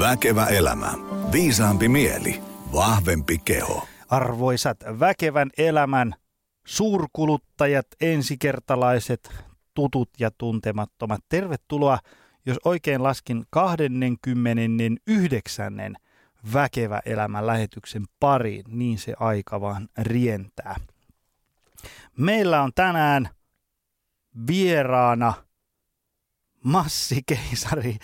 Väkevä elämä. Viisaampi mieli. Vahvempi keho. Arvoisat väkevän elämän suurkuluttajat, ensikertalaiset, tutut ja tuntemattomat. Tervetuloa, jos oikein laskin 29. Väkevä elämän lähetyksen pariin, niin se aika vaan rientää. Meillä on tänään vieraana Massi Keisari,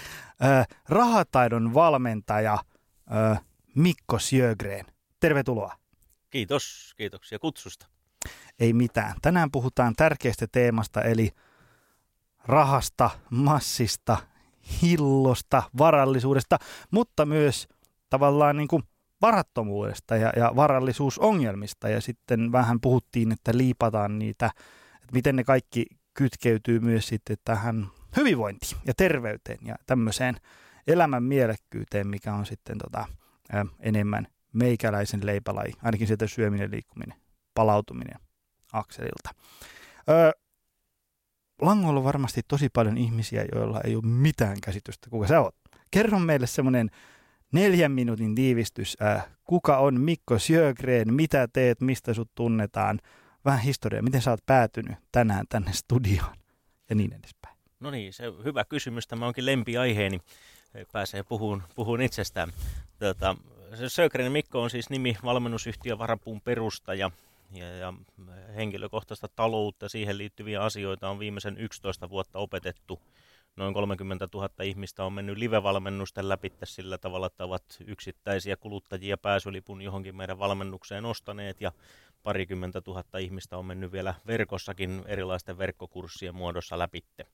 äh, rahataidon valmentaja äh, Mikko Sjögren. Tervetuloa. Kiitos, kiitoksia kutsusta. Ei mitään. Tänään puhutaan tärkeästä teemasta, eli rahasta, massista, hillosta, varallisuudesta, mutta myös tavallaan niin kuin varattomuudesta ja, ja varallisuusongelmista. Ja sitten vähän puhuttiin, että liipataan niitä, että miten ne kaikki kytkeytyy myös sitten tähän hyvinvointiin ja terveyteen ja tämmöiseen elämän mielekkyyteen, mikä on sitten tota, ä, enemmän meikäläisen leipälaji, ainakin sieltä syöminen, liikkuminen, palautuminen akselilta. Ö, Langolla on varmasti tosi paljon ihmisiä, joilla ei ole mitään käsitystä, kuka sä oot. Kerro meille semmoinen neljän minuutin tiivistys. Äh, kuka on Mikko Sjögren, mitä teet, mistä sut tunnetaan, vähän historiaa, miten sä oot päätynyt tänään tänne studioon ja niin edespäin. No niin, se hyvä kysymys. Tämä onkin lempiaiheeni. Pääsee puhuun, puhuun itsestään. Tota, Sjögren Mikko on siis nimi valmennusyhtiö Varapuun perustaja ja, ja henkilökohtaista taloutta, siihen liittyviä asioita on viimeisen 11 vuotta opetettu. Noin 30 000 ihmistä on mennyt live-valmennusten läpi sillä tavalla, että ovat yksittäisiä kuluttajia pääsylipun johonkin meidän valmennukseen ostaneet ja parikymmentä tuhatta ihmistä on mennyt vielä verkossakin erilaisten verkkokurssien muodossa läpitte.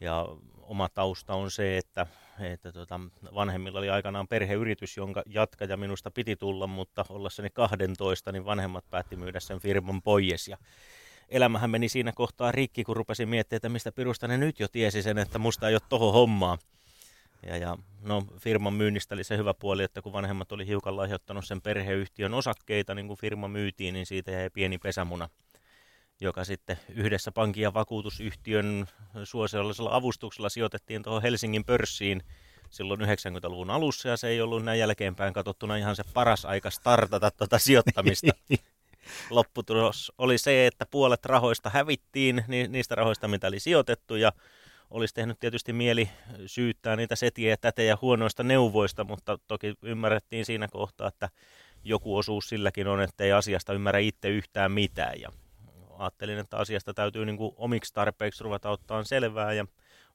Ja oma tausta on se, että, että tota, vanhemmilla oli aikanaan perheyritys, jonka jatkaja minusta piti tulla, mutta ollessani 12, niin vanhemmat päätti myydä sen firman pois. Ja elämähän meni siinä kohtaa rikki, kun rupesin miettimään, että mistä pirusta ne nyt jo tiesi sen, että musta ei ole toho hommaa. Ja, ja no, firman myynnistä oli se hyvä puoli, että kun vanhemmat oli hiukan lahjoittanut sen perheyhtiön osakkeita, niin kun firma myytiin, niin siitä jäi pieni pesämuna joka sitten yhdessä pankin ja vakuutusyhtiön suosiollisella avustuksella sijoitettiin tuohon Helsingin pörssiin silloin 90-luvun alussa, ja se ei ollut näin jälkeenpäin katsottuna ihan se paras aika startata tuota sijoittamista. Lopputulos oli se, että puolet rahoista hävittiin, niistä rahoista, mitä oli sijoitettu, ja olisi tehnyt tietysti mieli syyttää niitä setiä ja tätejä huonoista neuvoista, mutta toki ymmärrettiin siinä kohtaa, että joku osuus silläkin on, että ei asiasta ymmärrä itse yhtään mitään. Ja ajattelin, että asiasta täytyy niin kuin omiksi tarpeiksi ruveta ottaa selvää ja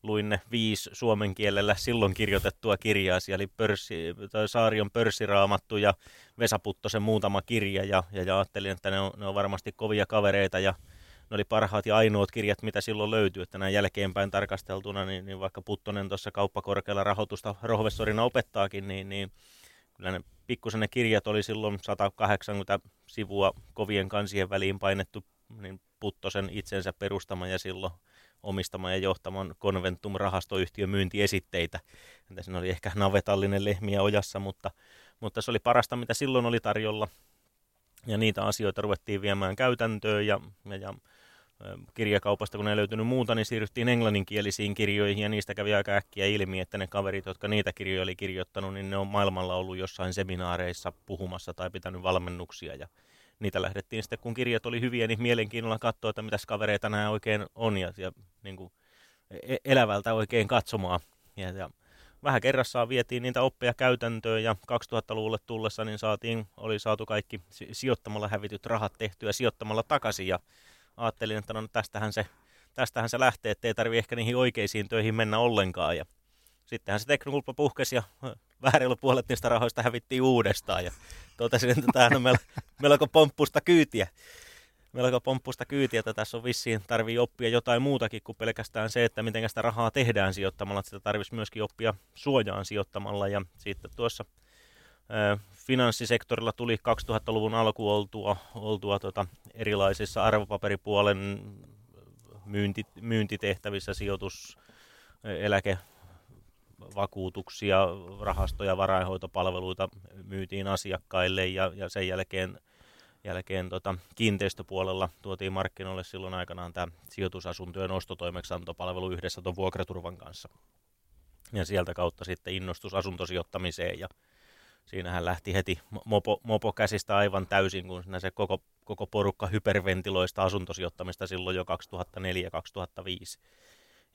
luin ne viisi suomen kielellä silloin kirjoitettua kirjaa. Oli pörssi, tai Saarion pörssiraamattu ja Vesa Puttosen muutama kirja ja, ja, ja ajattelin, että ne on, ne on varmasti kovia kavereita ja ne oli parhaat ja ainoat kirjat, mitä silloin löytyi, että näin jälkeenpäin tarkasteltuna, niin, niin vaikka Puttonen tuossa kauppakorkealla rahoitusta rohvessorina opettaakin, niin, niin kyllä ne pikkusen ne kirjat oli silloin 180 sivua kovien kansien väliin painettu niin Puttosen itsensä perustama ja silloin omistama ja johtaman Conventum-rahastoyhtiön myyntiesitteitä. Tässä oli ehkä navetallinen lehmiä ojassa, mutta, mutta se oli parasta, mitä silloin oli tarjolla. Ja niitä asioita ruvettiin viemään käytäntöön ja, ja, ja kirjakaupasta, kun ei löytynyt muuta, niin siirryttiin englanninkielisiin kirjoihin ja niistä kävi aika äkkiä ilmi, että ne kaverit, jotka niitä kirjoja oli kirjoittanut, niin ne on maailmalla ollut jossain seminaareissa puhumassa tai pitänyt valmennuksia ja niitä lähdettiin sitten, kun kirjat oli hyviä, niin mielenkiinnolla katsoa, että mitäs kavereita nämä oikein on ja, ja niin kuin e-, elävältä oikein katsomaan. Ja, ja vähän kerrassaan vietiin niitä oppeja käytäntöön ja 2000-luvulle tullessa niin saatiin, oli saatu kaikki sijoittamalla hävityt rahat tehtyä sijoittamalla takaisin ja ajattelin, että no tästähän se, tästähän se lähtee, ettei tarvi ehkä niihin oikeisiin töihin mennä ollenkaan ja sittenhän se teknokulpa puhkesi ja väärällä puolet niistä rahoista hävittiin uudestaan. Ja totesin, että tämä on melko, melko pomppusta kyytiä. Melko pomppusta kyytiä, että tässä on vissiin tarvii oppia jotain muutakin kuin pelkästään se, että miten sitä rahaa tehdään sijoittamalla. Sitä tarvitsisi myöskin oppia suojaan sijoittamalla. Ja sitten tuossa ää, finanssisektorilla tuli 2000-luvun alku oltua, oltua tota, erilaisissa arvopaperipuolen myynti, myyntitehtävissä sijoitus, eläke, vakuutuksia, rahastoja, varainhoitopalveluita myytiin asiakkaille ja, ja sen jälkeen, jälkeen tota, kiinteistöpuolella tuotiin markkinoille silloin aikanaan tämä sijoitusasuntojen ostotoimeksiantopalvelu yhdessä tuon vuokraturvan kanssa. ja sieltä kautta sitten innostus asuntosijoittamiseen ja siinähän lähti heti mopo, mopo käsistä aivan täysin, kun se koko, koko porukka hyperventiloista asuntosijoittamista silloin jo 2004-2005.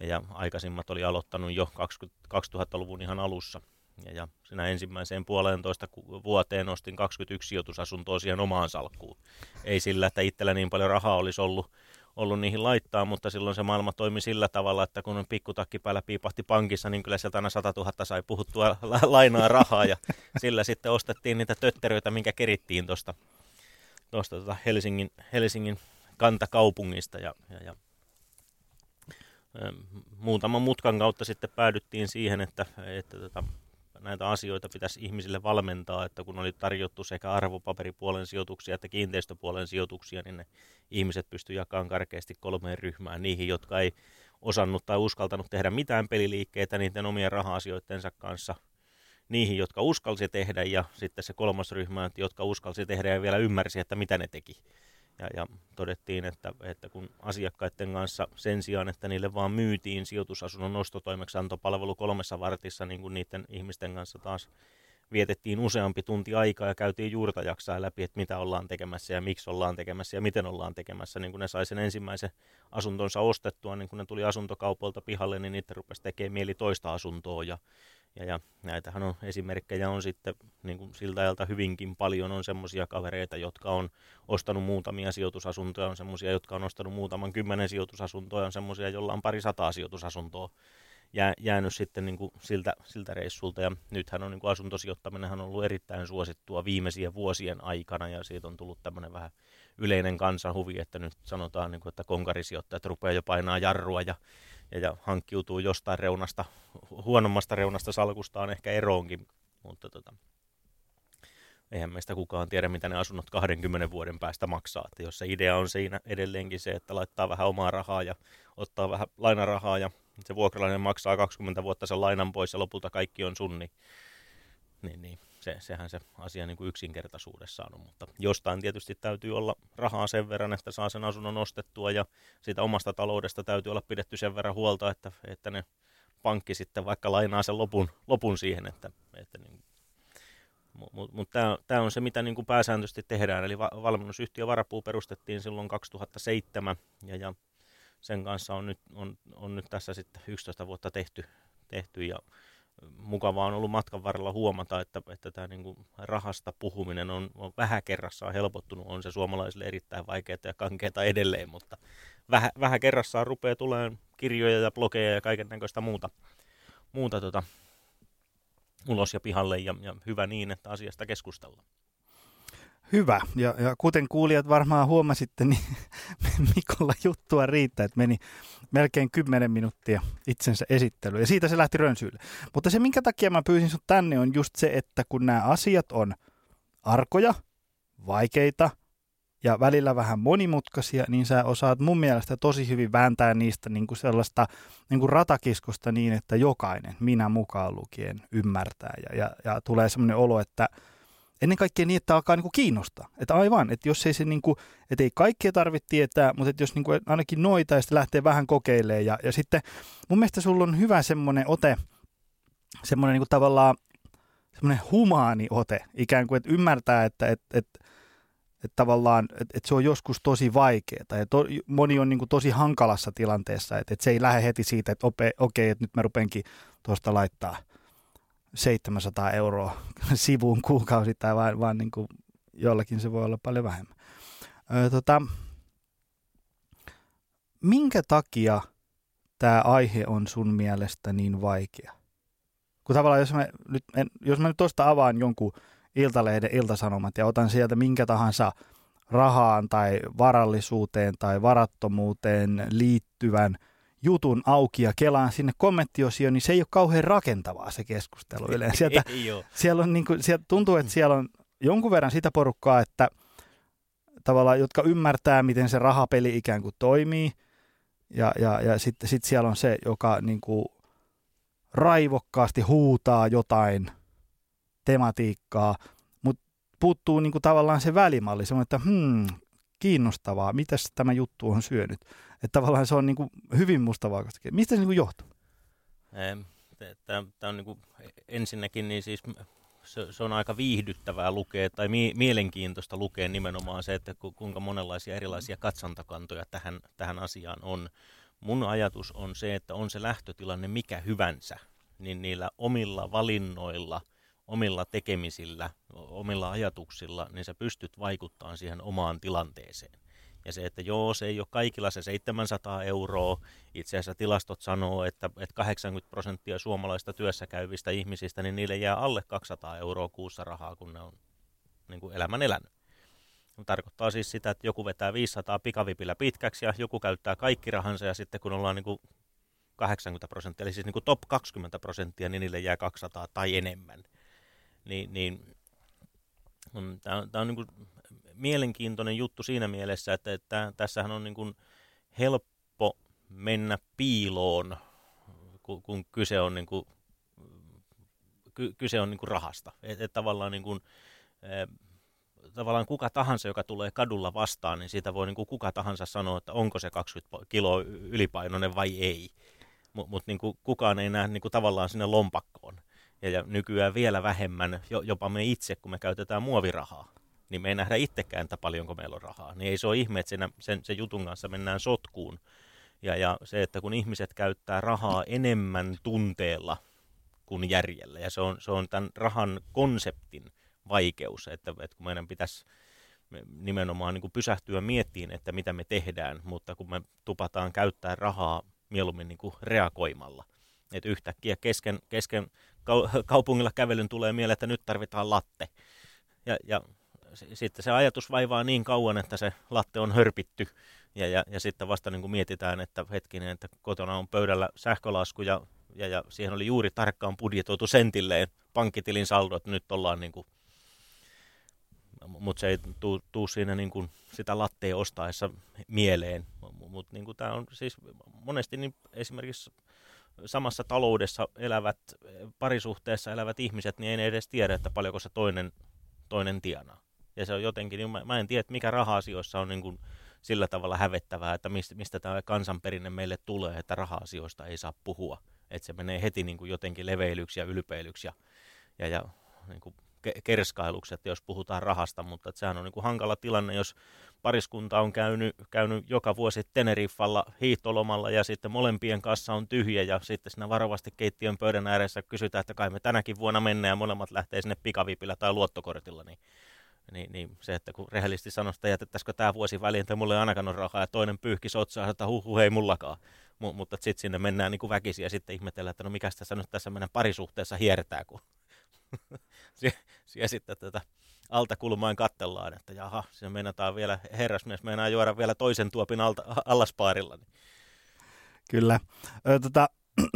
Ja, aikaisimmat oli aloittanut jo 20, 2000-luvun ihan alussa. Ja, ja siinä ensimmäiseen puolentoista vuoteen nostin 21 sijoitusasuntoa siihen omaan salkkuun. Ei sillä, että itsellä niin paljon rahaa olisi ollut, ollut niihin laittaa, mutta silloin se maailma toimi sillä tavalla, että kun pikkutakki päällä piipahti pankissa, niin kyllä sieltä aina 100 000 sai puhuttua la- lainaa rahaa ja sillä sitten ostettiin niitä tötteröitä, minkä kerittiin tuosta tota Helsingin, Helsingin kantakaupungista ja, ja, ja muutaman mutkan kautta sitten päädyttiin siihen, että, että tota, näitä asioita pitäisi ihmisille valmentaa, että kun oli tarjottu sekä arvopaperipuolen sijoituksia että kiinteistöpuolen sijoituksia, niin ne ihmiset pystyivät jakamaan karkeasti kolmeen ryhmään. Niihin, jotka ei osannut tai uskaltanut tehdä mitään peliliikkeitä niiden omien raha-asioittensa kanssa, niihin, jotka uskalsi tehdä, ja sitten se kolmas ryhmä, jotka uskalsi tehdä ja vielä ymmärsi, että mitä ne teki. Ja, ja todettiin, että, että kun asiakkaiden kanssa sen sijaan, että niille vaan myytiin sijoitusasunnon nostotoimeksiantopalvelu kolmessa vartissa, niin kuin niiden ihmisten kanssa taas vietettiin useampi tunti aikaa ja käytiin juurta jaksaa läpi, että mitä ollaan tekemässä ja miksi ollaan tekemässä ja miten ollaan tekemässä. Niin kun ne sai sen ensimmäisen asuntonsa ostettua, niin kun ne tuli asuntokaupolta pihalle, niin niitä rupesi tekemään mieli toista asuntoa ja ja, ja näitähän on esimerkkejä on sitten niin kuin siltä ajalta hyvinkin paljon on semmoisia kavereita, jotka on ostanut muutamia sijoitusasuntoja, on semmoisia, jotka on ostanut muutaman kymmenen sijoitusasuntoa, on semmoisia, joilla on pari sataa sijoitusasuntoa jää, jäänyt sitten niin kuin siltä, siltä reissulta. Ja nythän on niin kuin asuntosijoittaminen on ollut erittäin suosittua viimeisien vuosien aikana ja siitä on tullut tämmöinen vähän yleinen kansanhuvi, että nyt sanotaan, niin kuin, että konkarisijoittajat rupeaa jo painaa jarrua ja ja, ja hankkiutuu jostain reunasta, huonommasta reunasta salkustaan ehkä eroonkin, mutta tota, eihän meistä kukaan tiedä, mitä ne asunnot 20 vuoden päästä maksaa. Että jos se idea on siinä edelleenkin se, että laittaa vähän omaa rahaa ja ottaa vähän lainarahaa ja se vuokralainen maksaa 20 vuotta sen lainan pois ja lopulta kaikki on sun, niin, niin, niin se, sehän se asia niin kuin yksinkertaisuudessaan on, mutta jostain tietysti täytyy olla rahaa sen verran, että saa sen asunnon ostettua ja siitä omasta taloudesta täytyy olla pidetty sen verran huolta, että, että ne pankki sitten vaikka lainaa sen lopun, lopun siihen, että, että niin, mutta mut tämä on se, mitä niin kuin pääsääntöisesti tehdään. Eli va- valmennusyhtiö Varapuu perustettiin silloin 2007 ja, ja sen kanssa on nyt, on, on nyt tässä sitten 11 vuotta tehty, tehty ja mukavaa on ollut matkan varrella huomata, että, että tämä niin kuin rahasta puhuminen on, on vähän kerrassaan helpottunut. On se suomalaisille erittäin vaikeaa ja kankeaa edelleen, mutta vähän, vähän kerrassaan rupeaa tulemaan kirjoja ja blogeja ja kaiken näköistä muuta, muuta tota, ulos ja pihalle ja, ja hyvä niin, että asiasta keskustellaan. Hyvä. Ja, ja kuten kuulijat varmaan huomasitte, niin Mikolla juttua riittää, että meni melkein 10 minuuttia itsensä esittely ja siitä se lähti rönsyille. Mutta se, minkä takia mä pyysin sut tänne, on just se, että kun nämä asiat on arkoja, vaikeita ja välillä vähän monimutkaisia, niin sä osaat mun mielestä tosi hyvin vääntää niistä niin kuin sellaista niin kuin ratakiskosta niin, että jokainen, minä mukaan lukien, ymmärtää ja, ja, ja tulee semmoinen olo, että – ennen kaikkea niin, että alkaa niinku kiinnostaa. Että aivan, että jos ei se niinku, että ei kaikkea tarvitse tietää, mutta että jos niinku ainakin noita ja sitten lähtee vähän kokeilemaan. Ja, ja sitten mun mielestä sulla on hyvä semmoinen ote, semmoinen niinku tavallaan semmoinen humaani ote, ikään kuin, että ymmärtää, että, että, että että tavallaan, että, että se on joskus tosi vaikeaa ja to, moni on niin kuin tosi hankalassa tilanteessa, että, että se ei lähde heti siitä, että okei, okay, että nyt mä rupenkin tuosta laittaa – 700 euroa sivuun kuukausittain, vaan, vaan niin kuin jollakin se voi olla paljon vähemmän. Öö, tota, minkä takia tämä aihe on sun mielestä niin vaikea? Kun tavallaan, jos mä nyt, en, jos mä nyt tuosta avaan jonkun Iltalehden iltasanomat ja otan sieltä minkä tahansa rahaan tai varallisuuteen tai varattomuuteen liittyvän – jutun auki ja kelaan sinne kommenttiosioon, niin se ei ole kauhean rakentavaa se keskustelu yleensä. Sieltä, siellä on niin kuin, sieltä tuntuu, että siellä on jonkun verran sitä porukkaa, että tavallaan, jotka ymmärtää, miten se rahapeli ikään kuin toimii, ja, ja, ja sitten sit siellä on se, joka niin kuin raivokkaasti huutaa jotain tematiikkaa, mutta puuttuu niin kuin tavallaan se välimalli, semmoinen, että hmm, kiinnostavaa, mitä tämä juttu on syönyt. Että tavallaan se on niin kuin hyvin mustavalkoista. Mistä se niin kuin johtuu? Tämä on niin kuin, ensinnäkin niin siis se, se on aika viihdyttävää lukea tai mi- mielenkiintoista lukea nimenomaan se, että ku, kuinka monenlaisia erilaisia katsantakantoja tähän, tähän asiaan on. Mun ajatus on se, että on se lähtötilanne mikä hyvänsä, niin niillä omilla valinnoilla, omilla tekemisillä, omilla ajatuksilla, niin sä pystyt vaikuttamaan siihen omaan tilanteeseen. Ja se, että joo, se ei ole kaikilla se 700 euroa. Itse asiassa tilastot sanoo, että, että 80 prosenttia suomalaista työssä käyvistä ihmisistä, niin niille jää alle 200 euroa kuussa rahaa, kun ne on niin kuin elämän elänyt. Tarkoittaa siis sitä, että joku vetää 500 pikavipillä pitkäksi ja joku käyttää kaikki rahansa ja sitten kun ollaan niin kuin 80 prosenttia, eli siis niin kuin top 20 prosenttia, niin niille jää 200 tai enemmän. Niin, niin tämä on, tämä on niin kuin mielenkiintoinen juttu siinä mielessä, että, että tässähän on niin kuin helppo mennä piiloon, kun, kun kyse on, niin kuin, ky, kyse on niin kuin rahasta. Että et tavallaan, niin kuin, e, tavallaan kuka tahansa, joka tulee kadulla vastaan, niin siitä voi niin kuin kuka tahansa sanoa, että onko se 20 kiloa ylipainoinen vai ei. Mutta mut niin kukaan ei näe niin kuin tavallaan sinne lompakkoon. Ja, ja nykyään vielä vähemmän, jopa me itse, kun me käytetään muovirahaa niin me ei nähdä itsekään, että paljonko meillä on rahaa. Niin ei se ole ihme, että sen, sen, sen jutun kanssa mennään sotkuun. Ja, ja se, että kun ihmiset käyttää rahaa enemmän tunteella kuin järjellä, ja se on, se on tämän rahan konseptin vaikeus, että, että kun meidän pitäisi nimenomaan niin kuin pysähtyä miettiin, että mitä me tehdään, mutta kun me tupataan käyttää rahaa mieluummin niin kuin reagoimalla. Että yhtäkkiä kesken, kesken kaupungilla kävelyn tulee mieleen, että nyt tarvitaan latte. Ja, ja sitten se ajatus vaivaa niin kauan, että se latte on hörpitty ja, ja, ja sitten vasta niin kuin mietitään, että hetkinen, että kotona on pöydällä sähkölasku ja, ja, ja siihen oli juuri tarkkaan budjetoitu sentilleen pankkitilin saldo, että nyt ollaan niin kuin, mutta se ei tuu siinä niin kuin sitä lattea ostaessa mieleen. Mutta niin tämä on siis monesti niin esimerkiksi samassa taloudessa elävät, parisuhteessa elävät ihmiset, niin ei edes tiedä, että paljonko se toinen, toinen tienaa. Ja se on jotenkin, niin mä, mä en tiedä, mikä raha-asioissa on niin kuin sillä tavalla hävettävää, että mistä, mistä tämä kansanperinne meille tulee, että raha-asioista ei saa puhua. Että se menee heti niin kuin jotenkin leveilyksi ja ylpeilyksi ja, ja, ja niin kuin kerskailuksi, että jos puhutaan rahasta, mutta sehän on niin kuin hankala tilanne, jos pariskunta on käynyt, käynyt joka vuosi Teneriffalla hiihtolomalla ja sitten molempien kanssa on tyhjä ja sitten siinä varovasti keittiön pöydän ääressä kysytään, että kai me tänäkin vuonna mennään ja molemmat lähtee sinne pikavipillä tai luottokortilla, niin niin, niin se, että kun rehellisesti sanoo, että jätettäisikö tämä vuosi väliin, että mulla ei ainakaan ole rahaa, ja toinen pyyhki sotsaa, että huh, huh ei mullakaan. M- mutta sitten sinne mennään niin kuin väkisin ja sitten ihmetellään, että no mikä tässä nyt tässä meidän parisuhteessa hiertää, kun ja sitten tätä alta kulmaan kattellaan, että jaha, se meinataan vielä, herrasmies meinaa juoda vielä toisen tuopin alta, allaspaarilla. Niin. Kyllä. Ö, tota,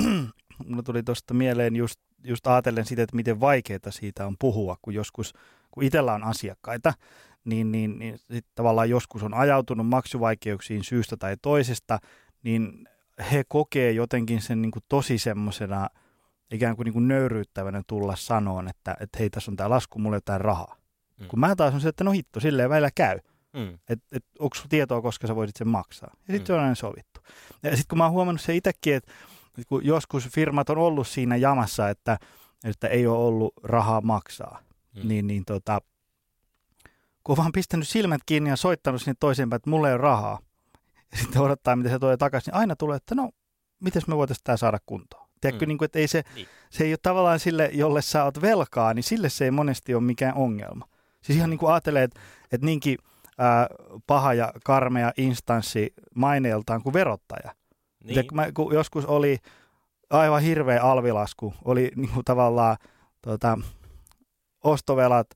mulla tuli tuosta mieleen just, just ajatellen sitä, että miten vaikeaa siitä on puhua, kun joskus kun itsellä on asiakkaita, niin, niin, niin sit tavallaan joskus on ajautunut maksuvaikeuksiin syystä tai toisesta, niin he kokee jotenkin sen niin kuin tosi semmoisena ikään kuin, niin kuin nöyryyttävänä tulla sanoon, että, että hei, tässä on tämä lasku, mulle jotain rahaa. Mm. Kun mä taas on se, että no hitto, silleen välillä käy. Mm. Että et, onko tietoa, koska sä voisit sen maksaa. Ja sitten mm. se on aina sovittu. Ja sitten kun mä oon huomannut se itsekin, että kun joskus firmat on ollut siinä jamassa, että, että ei ole ollut rahaa maksaa, mm. niin, niin tota, kun on vaan pistänyt silmät kiinni ja soittanut sinne toiseenpäin, että mulla ei ole rahaa, ja sitten odottaa, miten se tulee takaisin, niin aina tulee, että no, miten me voitaisiin tämä saada kuntoon. Tiedätkö, mm. niin kuin, että ei se, niin. se ei ole tavallaan sille, jolle sä oot velkaa, niin sille se ei monesti ole mikään ongelma. Siis ihan niin kuin ajattelee, että, että niinkin ää, paha ja karmea instanssi maineeltaan kuin verottaja. Niin. Tiedätkö, mä, kun joskus oli aivan hirveä alvilasku, oli niin kuin tavallaan tota, ostovelat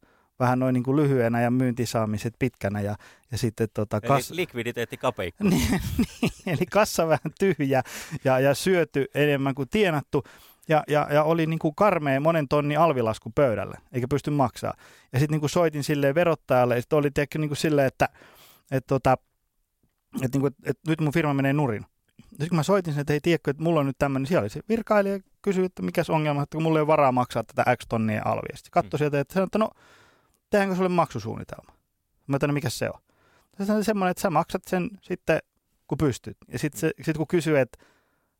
vähän noin niin kuin lyhyenä ja myyntisaamiset pitkänä ja, ja sitten tota, kas... Eli likviditeetti kapeikko. niin, niin, eli kassa vähän tyhjä ja, ja syöty enemmän kuin tienattu ja, ja, ja oli niin kuin karmea monen tonni alvilasku pöydälle, eikä pysty maksaa. Ja sitten niin kuin soitin silleen verottajalle ja sitten oli tietenkin niin kuin silleen, että, että, tota, että, niin kuin, että nyt mun firma menee nurin. Sitten kun mä soitin sen, että hei, tiedätkö, että mulla on nyt tämmöinen, siellä oli se virkailija, kysyi, että mikä ongelma, että kun mulla ei ole varaa maksaa tätä X tonnia alvia. Sitten katsoi mm. sieltä, että sanoi, että no, tehdäänkö sulle maksusuunnitelma? Mä ajattelin, mikä se on? Se on semmoinen, että sä maksat sen sitten, kun pystyt. Ja sitten sit kun kysyy, että,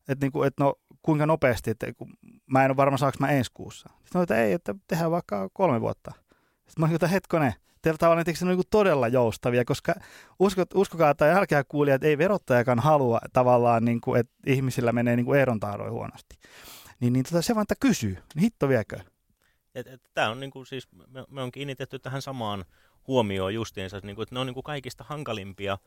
että, niinku, että no, kuinka nopeasti, että kun mä en ole varma saanko mä ensi kuussa. Sitten mä että ei, että tehdään vaikka kolme vuotta. Sitten mä olin, että hetkonen, teillä tavallaan ne on niin todella joustavia, koska uskot, uskokaa tai älkää kuulia, että ei verottajakaan halua tavallaan, niin kuin, että ihmisillä menee niin erontaaroi huonosti. Niin, niin tota, se vaan, että kysyy, niin hitto viekö. Tämä on niin kuin, siis, me, me on kiinnitetty tähän samaan huomioon justiinsa, niin kuin, että ne on niin kuin kaikista hankalimpia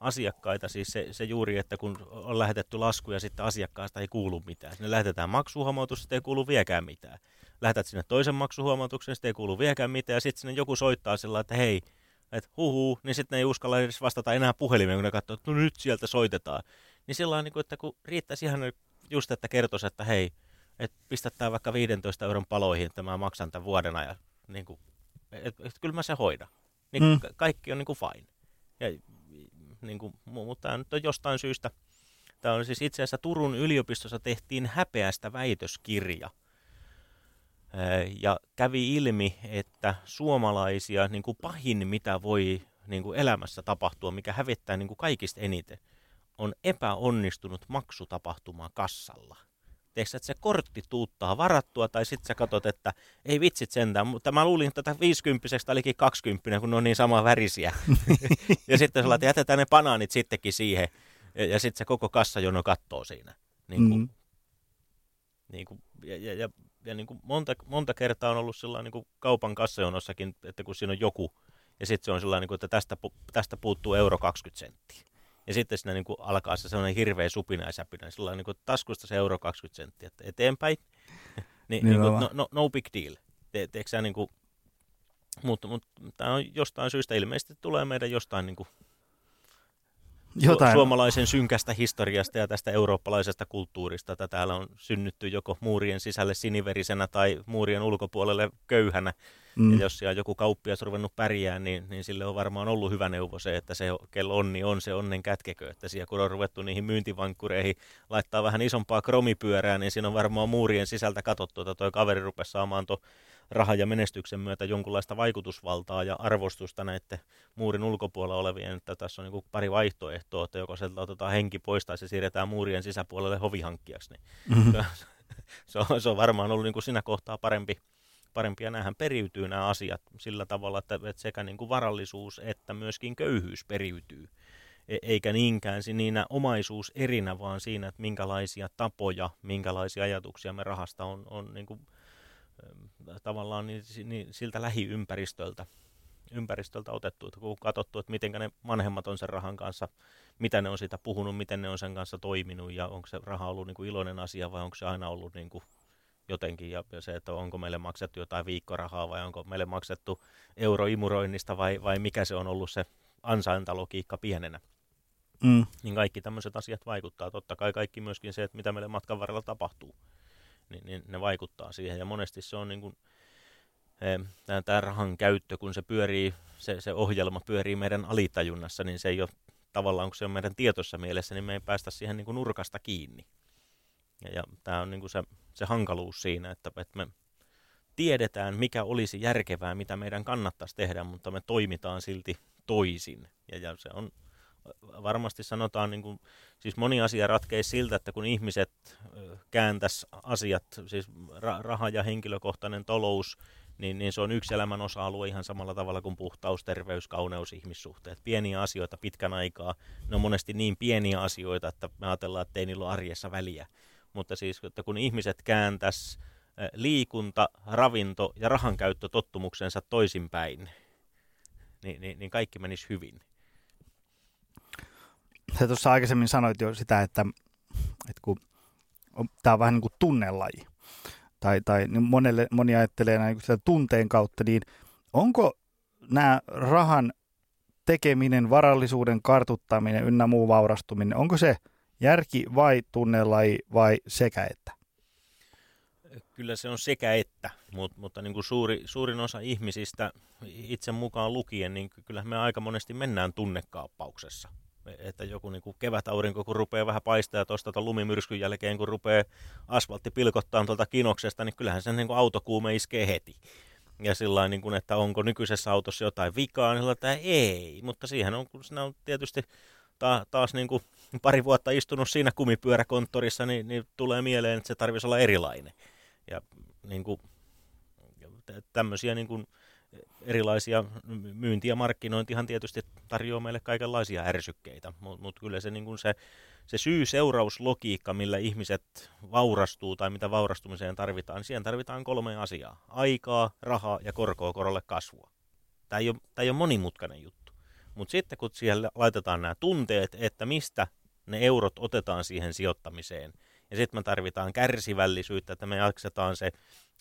asiakkaita, siis se, se juuri, että kun on lähetetty lasku ja sitten asiakkaasta ei kuulu mitään. Sinne lähetetään maksuhuomautus, sitten ei kuulu viekään mitään. Lähetät sinne toisen maksuhuomautuksen, sitten ei kuulu viekään mitään, ja sitten sinne joku soittaa sillä että hei, että huhu, niin sitten ei uskalla edes vastata enää puhelimeen, kun ne katsoo, että no nyt sieltä soitetaan. Niin sillä niin kuin, että kun riittäisi ihan just, että kertoisi, että hei, että pistetään vaikka 15 euron paloihin, että mä maksan tämän vuoden ajan. Niin kuin, että, että kyllä mä se hoidan. Niin mm. kaikki on niin kuin fine. Ja niin kuin, mutta tämä nyt on jostain syystä, tämä on siis itse asiassa Turun yliopistossa tehtiin häpeästä väitöskirja. Ja kävi ilmi, että suomalaisia niin kuin pahin, mitä voi niin kuin elämässä tapahtua, mikä hävettää niin kuin kaikista eniten, on epäonnistunut maksutapahtuma kassalla tiedätkö, että se kortti tuuttaa varattua, tai sitten sä katsot, että ei vitsit sentään, mutta mä luulin, että tätä 50 olikin 20, kun ne on niin sama värisiä. ja sitten sä että jätetään ne banaanit sittenkin siihen, ja, ja sitten se koko kassajono kattoo siinä. Niin kuin, mm. niin kuin, ja, ja, ja, ja niin kuin monta, monta kertaa on ollut sellainen niin kuin kaupan kassajonossakin, että kun siinä on joku, ja sitten se on sellainen, niin kuin, että tästä, tästä puuttuu euro 20 senttiä. Ja sitten siinä niin kuin alkaa se sellainen hirveä supina ja säpinä. Sillä on niin kuin taskusta se euro 20 senttiä että eteenpäin. niin, niin kuin, no, no, no, big deal. Te, teeksä, niin kuin, mutta, mutta tämä on jostain syystä ilmeisesti tulee meidän jostain niin kuin, Jotain. suomalaisen synkästä historiasta ja tästä eurooppalaisesta kulttuurista, että täällä on synnytty joko muurien sisälle siniverisenä tai muurien ulkopuolelle köyhänä. Mm. Ja jos siellä joku kauppias ruvennut pärjää, niin, niin sille on varmaan ollut hyvä neuvo se, että se kello onni on se onnen kätkekö. Että siellä kun on ruvettu niihin myyntivankkureihin laittaa vähän isompaa kromipyörää, niin siinä on varmaan muurien sisältä katsottu, että tuo kaveri rupesi saamaan tuon rahan ja menestyksen myötä jonkunlaista vaikutusvaltaa ja arvostusta näiden muurin ulkopuolella olevien, että tässä on niin pari vaihtoehtoa, että joko sieltä otetaan henki pois tai se siirretään muurien sisäpuolelle hovihankkijaksi. Niin mm-hmm. se, on, se on varmaan ollut niin kuin siinä kohtaa parempi, parempi ja näähän periytyy nämä asiat sillä tavalla, että, että sekä niin kuin varallisuus että myöskin köyhyys periytyy. E, eikä niinkään siinä omaisuus erinä, vaan siinä, että minkälaisia tapoja, minkälaisia ajatuksia me rahasta on, on niin kuin tavallaan niin, niin siltä lähiympäristöltä ympäristöltä otettu, että kun katsottu, että miten ne vanhemmat on sen rahan kanssa, mitä ne on siitä puhunut, miten ne on sen kanssa toiminut ja onko se raha ollut niin kuin iloinen asia vai onko se aina ollut niin kuin jotenkin ja, ja se, että onko meille maksettu jotain viikkorahaa vai onko meille maksettu euroimuroinnista vai, vai mikä se on ollut se ansaintalogiikka pienenä. Mm. Niin kaikki tämmöiset asiat vaikuttaa. Totta kai kaikki myöskin se, että mitä meille matkan varrella tapahtuu niin, niin ne vaikuttaa siihen. Ja monesti se on niin kuin, eh, tämä rahan käyttö, kun se pyörii, se, se ohjelma pyörii meidän alitajunnassa, niin se ei ole tavallaan, kun se on meidän tietossa mielessä, niin me ei päästä siihen niin kuin nurkasta kiinni. Ja, ja tämä on niin kuin se, se hankaluus siinä, että, että me tiedetään, mikä olisi järkevää, mitä meidän kannattaisi tehdä, mutta me toimitaan silti toisin. Ja, ja se on varmasti sanotaan, niin kuin, siis moni asia ratkeisi siltä, että kun ihmiset kääntäisi asiat, siis ra- raha ja henkilökohtainen talous, niin, niin se on yksi elämän osa-alue ihan samalla tavalla kuin puhtaus, terveys, kauneus, ihmissuhteet. Pieniä asioita pitkän aikaa, ne on monesti niin pieniä asioita, että me ajatellaan, että ei niillä ole arjessa väliä. Mutta siis, että kun ihmiset kääntäisi liikunta, ravinto ja rahankäyttö tottumuksensa toisinpäin, niin, niin, niin kaikki menisi hyvin. Sä tuossa aikaisemmin sanoit jo sitä, että, että kun tämä on vähän niin kuin tunnelaji, tai, tai niin monelle, moni ajattelee näin sitä tunteen kautta, niin onko nämä rahan tekeminen, varallisuuden kartuttaminen ynnä muu vaurastuminen, onko se järki vai tunnelaji vai sekä että? Kyllä se on sekä että, mutta, mutta niin kuin suuri, suurin osa ihmisistä itse mukaan lukien, niin kyllä me aika monesti mennään tunnekaappauksessa että joku niin kuin kevätaurinko, kun rupeaa vähän paistaa tuosta tuon lumimyrskyn jälkeen, kun rupeaa asfaltti pilkottaa tuolta kinoksesta, niin kyllähän sen niin kuin autokuume iskee heti. Ja sillä niin kuin, että onko nykyisessä autossa jotain vikaa, niin että ei, mutta siihen on, kun sinä on tietysti ta- taas niin kuin pari vuotta istunut siinä kumipyöräkonttorissa, niin, niin tulee mieleen, että se tarvitsisi olla erilainen. Ja niin kuin, tämmöisiä niin kuin, erilaisia myynti- ja markkinointihan tietysti tarjoaa meille kaikenlaisia ärsykkeitä, mutta mut kyllä se, niin kuin se, se syy-seurauslogiikka, millä ihmiset vaurastuu tai mitä vaurastumiseen tarvitaan, siihen tarvitaan kolme asiaa. Aikaa, rahaa ja korkoa korolle kasvua. Tämä ei ole, tämä ei ole monimutkainen juttu. Mutta sitten kun siihen laitetaan nämä tunteet, että mistä ne eurot otetaan siihen sijoittamiseen, ja sitten me tarvitaan kärsivällisyyttä, että me jaksetaan se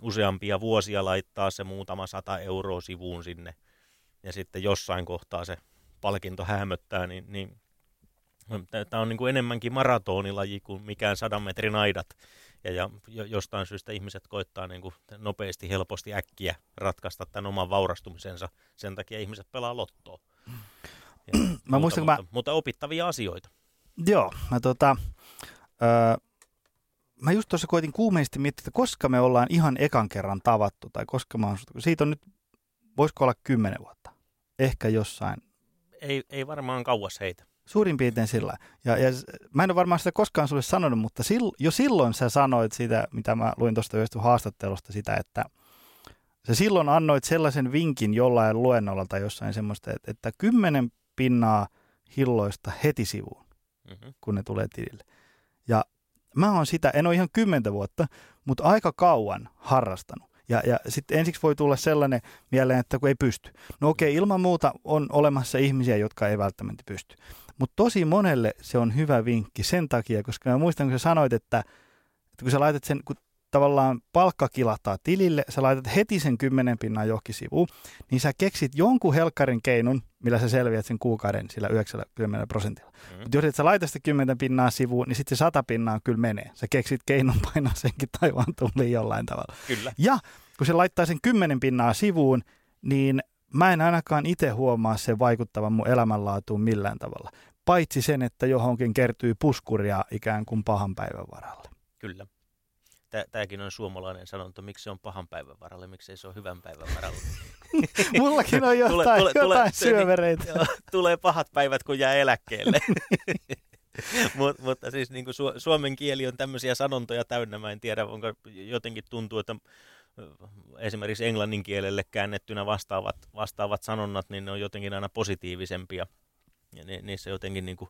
useampia vuosia laittaa se muutama sata euroa sivuun sinne, ja sitten jossain kohtaa se palkinto hämöttää, niin, niin tämä on niin kuin enemmänkin maratonilaji kuin mikään sadan metrin aidat. Ja, ja jostain syystä ihmiset koittaa niin kuin nopeasti, helposti, äkkiä ratkaista tämän oman vaurastumisensa. Sen takia ihmiset pelaa lottoa. Ja mä muuta, muistan, mutta, mä, mutta opittavia asioita. Joo, mä tota, öö, mä just tuossa koitin kuumeisesti miettiä, että koska me ollaan ihan ekan kerran tavattu, tai koska mä oon, siitä on nyt, voisiko olla kymmenen vuotta, ehkä jossain, Ei, ei varmaan kauas heitä. suurin piirtein sillä. Ja, ja mä en ole varmaan sitä koskaan sulle sanonut, mutta sil, jo silloin sä sanoit sitä, mitä mä luin tuosta yhdestä haastattelusta, sitä, että sä silloin annoit sellaisen vinkin jollain luennolla tai jossain semmoista, että, että kymmenen pinnaa hilloista heti sivuun. Mm-hmm. kun ne tulee tilille. Ja mä oon sitä, en ole ihan kymmentä vuotta, mutta aika kauan harrastanut. Ja, ja sitten ensiksi voi tulla sellainen mieleen, että kun ei pysty. No okei, ilman muuta on olemassa ihmisiä, jotka ei välttämättä pysty. Mutta tosi monelle se on hyvä vinkki sen takia, koska mä muistan, kun sä sanoit, että, että kun sä laitat sen, kun tavallaan palkka kilahtaa tilille, sä laitat heti sen kymmenen pinnan johonkin sivuun, niin sä keksit jonkun helkkarin keinun, millä sä selviät sen kuukauden sillä 90 prosentilla. Mm-hmm. Mutta jos et sä laita sitä 10 pinnaa sivuun, niin sitten se 100 pinnaa kyllä menee. Sä keksit keinon painaa senkin taivaan tuliin jollain tavalla. Kyllä. Ja kun se laittaa sen 10 pinnaa sivuun, niin mä en ainakaan itse huomaa sen vaikuttavan mun elämänlaatuun millään tavalla. Paitsi sen, että johonkin kertyy puskuria ikään kuin pahan päivän varalle. Kyllä. Tämäkin on suomalainen sanonta, miksi se on pahan päivän varalle, miksi se on hyvän päivän varalle. Mullakin on jotain, Tule- tule, tule- tule, jotain se- niin- syövereitä. Joo, tulee pahat päivät, kun jää eläkkeelle. Mut, mutta siis niin kuin su- suomen kieli on tämmöisiä sanontoja täynnä. Mä en tiedä, onko jotenkin tuntuu, että esimerkiksi englannin kielelle käännettynä vastaavat, vastaavat sanonnat, niin ne on jotenkin aina positiivisempia. Ja ni, niissä jotenkin, niin kuin,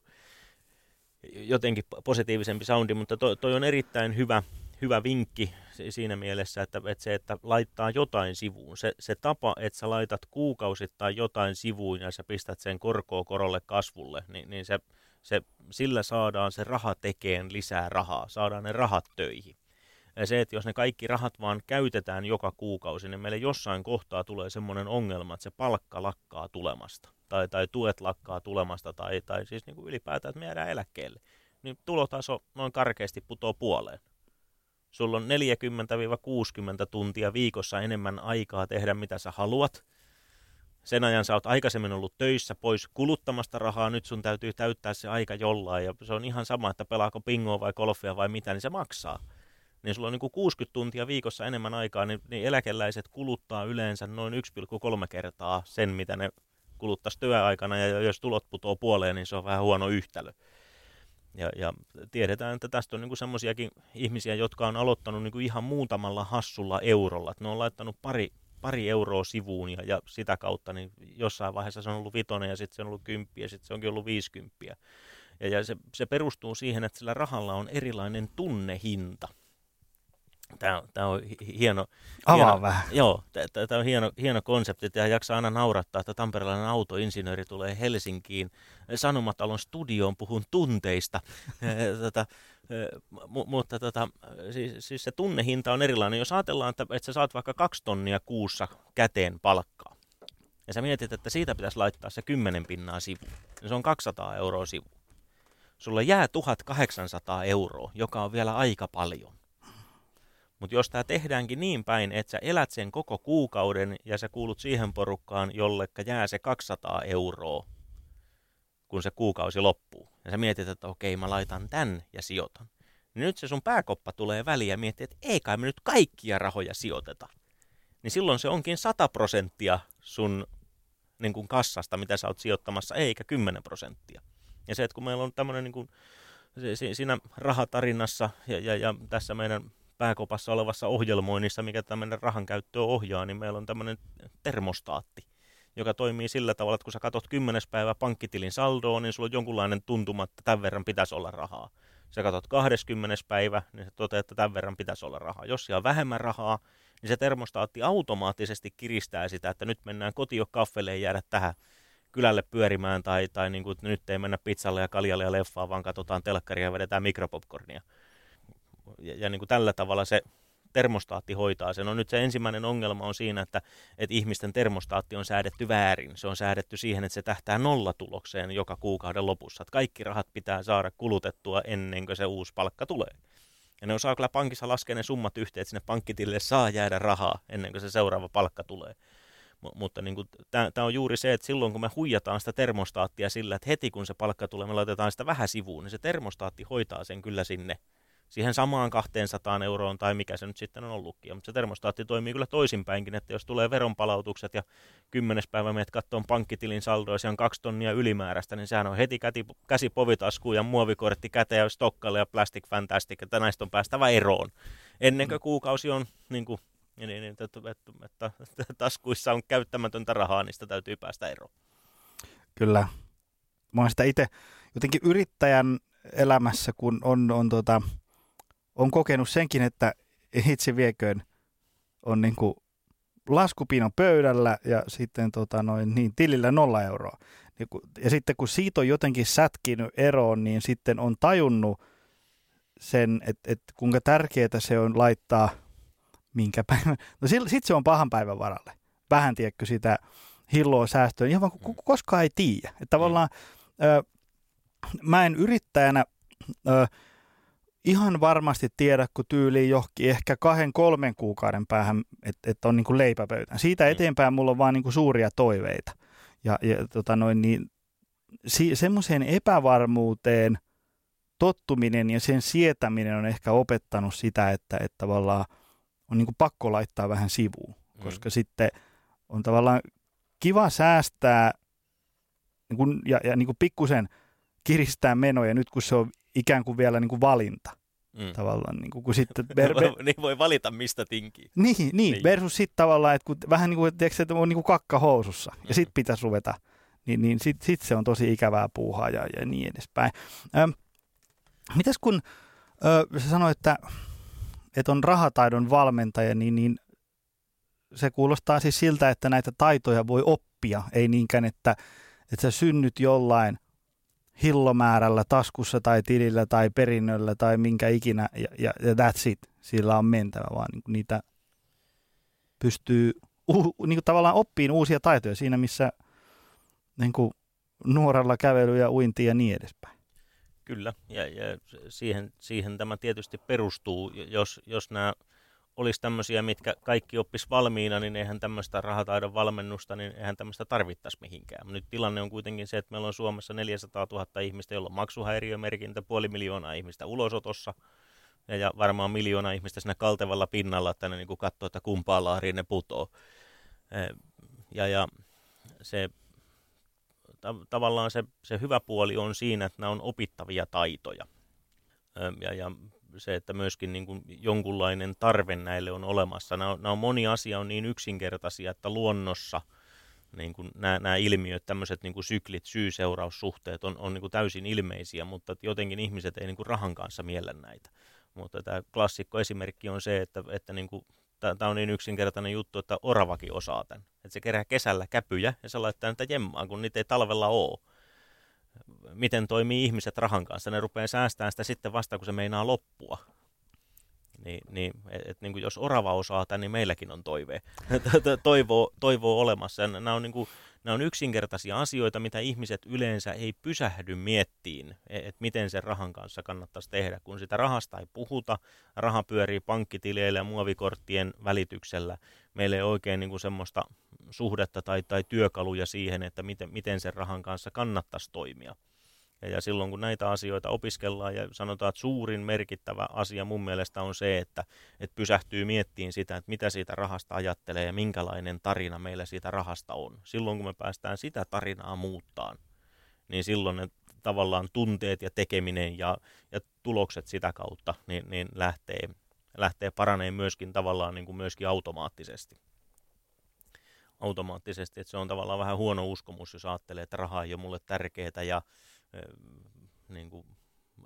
jotenkin positiivisempi soundi, mutta toi, toi on erittäin hyvä, hyvä vinkki si- siinä mielessä, että, että se, että laittaa jotain sivuun. Se, se tapa, että sä laitat kuukausittain jotain sivuun ja sä pistät sen korkoa korolle kasvulle, niin, niin se, se, sillä saadaan se raha tekeen lisää rahaa, saadaan ne rahat töihin. Ja se, että jos ne kaikki rahat vaan käytetään joka kuukausi, niin meille jossain kohtaa tulee semmoinen ongelma, että se palkka lakkaa tulemasta. Tai, tai tuet lakkaa tulemasta, tai, tai siis niin kuin ylipäätään, että me jäädään eläkkeelle. Niin tulotaso noin karkeasti putoo puoleen. Sulla on 40-60 tuntia viikossa enemmän aikaa tehdä mitä sä haluat. Sen ajan sä oot aikaisemmin ollut töissä pois kuluttamasta rahaa, nyt sun täytyy täyttää se aika jollain. Ja se on ihan sama, että pelaako pingoa vai golfia vai mitä, niin se maksaa niin sulla on niin kuin 60 tuntia viikossa enemmän aikaa, niin, niin eläkeläiset kuluttaa yleensä noin 1,3 kertaa sen, mitä ne kuluttaisi työaikana, ja jos tulot putoo puoleen, niin se on vähän huono yhtälö. Ja, ja tiedetään, että tästä on niin semmoisiakin ihmisiä, jotka on aloittanut niin ihan muutamalla hassulla eurolla. Että ne on laittanut pari, pari euroa sivuun ja, ja sitä kautta niin jossain vaiheessa se on ollut vitonen ja sitten se on ollut kymppiä ja sitten se onkin ollut viisikymppiä. Ja, ja se, se perustuu siihen, että sillä rahalla on erilainen tunnehinta. Tämä, tämä on hi- hieno, Avaa hieno, vähän. Joo, tämä on hieno, hieno konsepti. Ja jaksaa aina naurattaa, että tamperelainen autoinsinööri tulee Helsinkiin Sanomatalon studioon puhun tunteista. Eh, tota, eh, mu- mutta tota, siis, siis se tunnehinta on erilainen. Jos ajatellaan, että, että sä saat vaikka kaksi tonnia kuussa käteen palkkaa, ja sä mietit, että siitä pitäisi laittaa se 10 pinnaa sivuun, niin se on 200 euroa sivu. Sulla jää 1800 euroa, joka on vielä aika paljon. Mutta jos tämä tehdäänkin niin päin, että sä elät sen koko kuukauden ja sä kuulut siihen porukkaan, jollekka jää se 200 euroa, kun se kuukausi loppuu. Ja sä mietit, että okei, mä laitan tän ja sijoitan. Niin nyt se sun pääkoppa tulee väliin ja miettii, että ei kai me nyt kaikkia rahoja sijoiteta. Niin silloin se onkin 100 prosenttia sun niin kuin kassasta, mitä sä oot sijoittamassa, eikä 10 prosenttia. Ja se, että kun meillä on tämmöinen niin siinä rahatarinassa ja, ja, ja tässä meidän pääkopassa olevassa ohjelmoinnissa, mikä tämmöinen rahan käyttöä ohjaa, niin meillä on tämmöinen termostaatti, joka toimii sillä tavalla, että kun sä katsot 10. päivä pankkitilin saldoa, niin sulla on jonkunlainen tuntuma, että tämän verran pitäisi olla rahaa. Sä katsot 20. päivä, niin sä toteat, että tämän verran pitäisi olla rahaa. Jos siellä on vähemmän rahaa, niin se termostaatti automaattisesti kiristää sitä, että nyt mennään kotio kaffelle ja jäädä tähän kylälle pyörimään tai, tai niin kuin, nyt ei mennä pizzalle ja kaljalle ja leffaan, vaan katsotaan telkkaria ja vedetään mikropopcornia. Ja, ja niin kuin tällä tavalla se termostaatti hoitaa sen. No nyt se ensimmäinen ongelma on siinä, että, että ihmisten termostaatti on säädetty väärin. Se on säädetty siihen, että se tähtää nollatulokseen joka kuukauden lopussa. Että kaikki rahat pitää saada kulutettua ennen kuin se uusi palkka tulee. Ja ne osaa kyllä pankissa laskea ne summat yhteen, että sinne pankkitilille saa jäädä rahaa ennen kuin se seuraava palkka tulee. M- mutta niin tämä on juuri se, että silloin kun me huijataan sitä termostaattia sillä, että heti kun se palkka tulee, me laitetaan sitä vähän sivuun, niin se termostaatti hoitaa sen kyllä sinne siihen samaan 200 euroon tai mikä se nyt sitten on ollutkin. Mutta se termostaatti toimii kyllä toisinpäinkin, että jos tulee veronpalautukset ja kymmenes päivä menet katsomaan pankkitilin saldoa ja on kaksi tonnia ylimääräistä, niin sehän on heti käti, käsi povitaskuun ja muovikortti käteen ja stokkalle ja plastic fantastic, että näistä on päästävä eroon. Ennen kuin mm. kuukausi on niin kuin, niin, niin, että, että, että, että taskuissa on käyttämätöntä rahaa, niin sitä täytyy päästä eroon. Kyllä. Mä oon sitä itse jotenkin yrittäjän elämässä, kun on, on tota, on kokenut senkin, että itse vieköön on niin kuin laskupino pöydällä ja sitten tota noin, niin tilillä nolla euroa. Ja sitten kun siitä on jotenkin sätkinyt eroon, niin sitten on tajunnut sen, että, että kuinka tärkeää se on laittaa minkä päivän. No sitten se on pahan päivän varalle. Vähän tiedätkö sitä hilloa säästöön, ihan vaan koskaan ei tiedä. Että tavallaan ö, mä en yrittäjänä ö, ihan varmasti tiedä, kun tyyliin johonkin ehkä kahden, kolmen kuukauden päähän, että et on niin leipäpöytä. Siitä mm. eteenpäin mulla on vaan niin suuria toiveita. Ja, ja tota noin, niin, si, semmoiseen epävarmuuteen tottuminen ja sen sietäminen on ehkä opettanut sitä, että, että tavallaan on niin pakko laittaa vähän sivuun, mm. koska sitten on tavallaan kiva säästää niin kuin, ja, ja niin kuin pikkusen kiristää menoja nyt, kun se on ikään kuin vielä niin kuin valinta. Mm. Tavallaan, niin kuin, kun sitten... Ber, ber, niin voi valita, mistä tinkii. Niin, niin, niin. versus sitten tavallaan, että kun, vähän niin kuin, tiedätkö, että on niin kuin kakka housussa, mm. ja sitten pitäisi ruveta, niin, niin sitten sit se on tosi ikävää puuhaa ja, ja niin edespäin. Ö, mitäs kun ö, sä sanoit, että, että on rahataidon valmentaja, niin, niin se kuulostaa siis siltä, että näitä taitoja voi oppia, ei niinkään, että, että sä synnyt jollain – hillomäärällä taskussa tai tilillä tai perinnöllä tai minkä ikinä ja, ja, ja that's it. Sillä on mentävä, vaan niin niitä pystyy uh, niin kuin tavallaan oppiin uusia taitoja siinä, missä niin kuin nuoralla kävely ja uinti ja niin edespäin. Kyllä, ja, ja siihen, siihen tämä tietysti perustuu, jos, jos nämä olisi tämmöisiä, mitkä kaikki oppis valmiina, niin eihän tämmöistä rahataidon valmennusta, niin eihän tämmöistä tarvittaisi mihinkään. Nyt tilanne on kuitenkin se, että meillä on Suomessa 400 000 ihmistä, joilla on maksuhäiriömerkintä, puoli miljoonaa ihmistä ulosotossa, ja, ja varmaan miljoona ihmistä siinä kaltevalla pinnalla, että ne niin katsoo, että kumpaa laariin ne putoo. Ja, ja se, ta- tavallaan se, se hyvä puoli on siinä, että nämä on opittavia taitoja. Ja, ja se, että myöskin niin kuin jonkunlainen tarve näille on olemassa. Nämä nämä on moni asia on niin yksinkertaisia, että luonnossa niin kuin nämä, nämä ilmiöt, tämmöiset niin kuin syklit, syy-seuraussuhteet on, on niin kuin täysin ilmeisiä, mutta jotenkin ihmiset ei niin kuin rahan kanssa miellä näitä. Mutta tämä klassikko esimerkki on se, että, että niin kuin, tämä on niin yksinkertainen juttu, että oravakin osaa tämän. Että se kerää kesällä käpyjä ja se laittaa niitä jemmaan, kun niitä ei talvella ole miten toimii ihmiset rahan kanssa. Ne rupeaa säästämään sitä sitten vasta, kun se meinaa loppua. Niin, niin, et, et, niin kuin jos orava osaa tämän, niin meilläkin on toive. toivo, toivo olemassa. Nämä on, niin kuin, nämä on yksinkertaisia asioita, mitä ihmiset yleensä ei pysähdy miettiin, että miten sen rahan kanssa kannattaisi tehdä. Kun sitä rahasta ei puhuta, raha pyörii pankkitileillä ja muovikorttien välityksellä. Meillä ei oikein niin kuin semmoista suhdetta tai, tai työkaluja siihen, että miten, miten sen rahan kanssa kannattaisi toimia. Ja, ja silloin kun näitä asioita opiskellaan ja sanotaan, että suurin merkittävä asia mun mielestä on se, että, että pysähtyy miettiin sitä, että mitä siitä rahasta ajattelee ja minkälainen tarina meillä siitä rahasta on. Silloin kun me päästään sitä tarinaa muuttaan, niin silloin ne tavallaan tunteet ja tekeminen ja, ja tulokset sitä kautta niin, niin lähtee, lähtee paraneen myöskin tavallaan niin kuin myöskin automaattisesti. Automaattisesti, että se on tavallaan vähän huono uskomus, jos ajattelee, että raha ei ole mulle tärkeää ja niin kuin,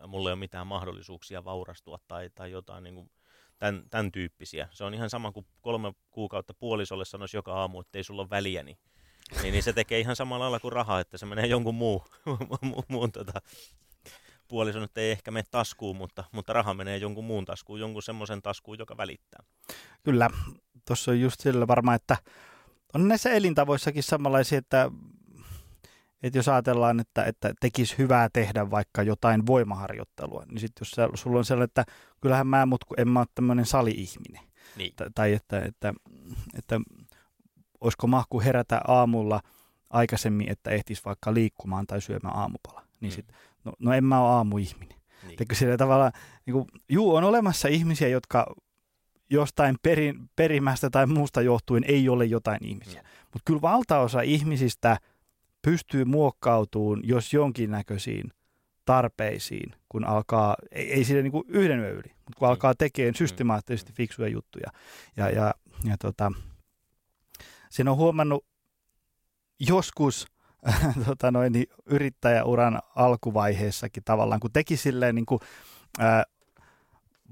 mulla ei ole mitään mahdollisuuksia vaurastua tai, tai jotain niin kuin, tämän, tämän tyyppisiä. Se on ihan sama kuin kolme kuukautta puolisolle sanoisi joka aamu, että ei sulla ole väliä, niin, niin, niin se tekee ihan samalla lailla kuin raha, että se menee jonkun muu, mu, muun tota, puoliso nyt ei ehkä mene taskuun, mutta, mutta raha menee jonkun muun taskuun, jonkun semmoisen taskuun, joka välittää. Kyllä, tuossa on just sillä varmaan, että on näissä elintavoissakin samanlaisia, että että jos ajatellaan, että, että tekisi hyvää tehdä vaikka jotain voimaharjoittelua, niin sitten jos sulla on sellainen, että kyllähän mä, mutta en mä ole tämmöinen sali-ihminen. Niin. T- tai että, että, että olisiko mahku herätä aamulla aikaisemmin, että ehtis vaikka liikkumaan tai syömään aamupala. Niin mm. sit, no, no en mä ole aamuihminen. Niin. Sillä tavalla, niin kuin, juu, on olemassa ihmisiä, jotka jostain perin, perimästä tai muusta johtuen ei ole jotain ihmisiä. Mm. Mutta kyllä valtaosa ihmisistä – pystyy muokkautumaan, jos jonkinnäköisiin tarpeisiin, kun alkaa, ei, ei sille niin kuin yhden yön yli, mutta kun alkaa tekemään systemaattisesti mm. fiksuja juttuja. Ja, ja, ja tota, sen on huomannut joskus tota noin, niin yrittäjäuran alkuvaiheessakin tavallaan, kun teki silleen niin kuin, ää,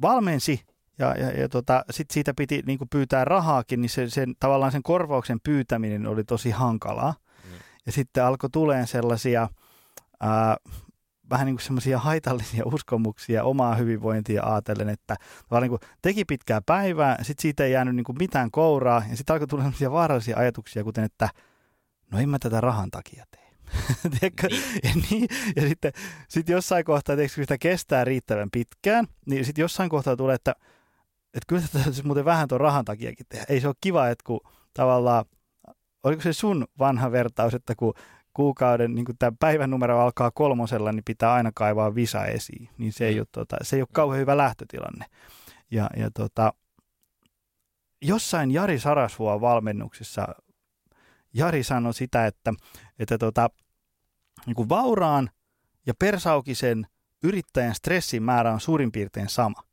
valmensi ja, ja, ja tota, sit siitä piti niin kuin pyytää rahaakin, niin se, sen, tavallaan sen korvauksen pyytäminen oli tosi hankalaa. Ja sitten alkoi tuleen sellaisia ää, vähän niin kuin semmoisia haitallisia uskomuksia omaa hyvinvointia ajatellen, että vaan niin kuin teki pitkää päivää, sitten siitä ei jäänyt niin kuin mitään kouraa, ja sitten alkoi tulla semmoisia vaarallisia ajatuksia, kuten että no en mä tätä rahan takia tee. niin. ja, niin, ja sitten sit jossain kohtaa, kun sitä kestää riittävän pitkään, niin sitten jossain kohtaa tulee, että, että kyllä tätä muuten vähän tuon rahan takiakin tehdä. Ei se ole kiva, että kun tavallaan oliko se sun vanha vertaus, että kun kuukauden, niin tämä päivän numero alkaa kolmosella, niin pitää aina kaivaa visa esiin. Niin se ei ole, tota, se ei ole kauhean hyvä lähtötilanne. Ja, ja tota, jossain Jari Sarasvuon valmennuksessa Jari sanoi sitä, että, että tota, niin kuin vauraan ja persaukisen yrittäjän stressin määrä on suurin piirtein sama.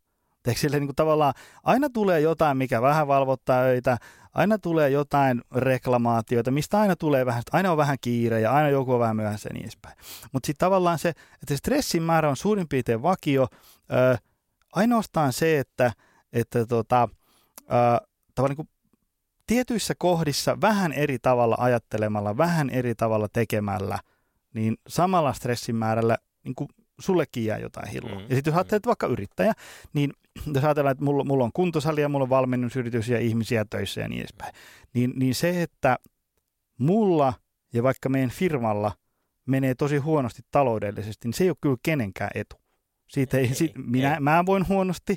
Eikö sille niin kuin tavallaan aina tulee jotain, mikä vähän valvottaa öitä, aina tulee jotain reklamaatioita, mistä aina tulee vähän, aina on vähän kiire ja aina joku on vähän myöhässä ja niin edespäin. Mutta sitten tavallaan se, että stressin määrä on suurin piirtein vakio, ö, ainoastaan se, että, että tota, ö, tavallaan niin tietyissä kohdissa vähän eri tavalla ajattelemalla, vähän eri tavalla tekemällä, niin samalla stressin määrällä niin kuin sullekin jää jotain hilloa. Mm, ja sitten jos ajattelet mm. vaikka yrittäjä, niin jos ajatellaan, että mulla, mulla on kuntosali ja mulla on valmennusyritys ja ihmisiä töissä ja niin edespäin, niin, niin se, että mulla ja vaikka meidän firmalla menee tosi huonosti taloudellisesti, niin se ei ole kyllä kenenkään etu. Siitä ei, ei, sit, minä, ei. mä voin huonosti,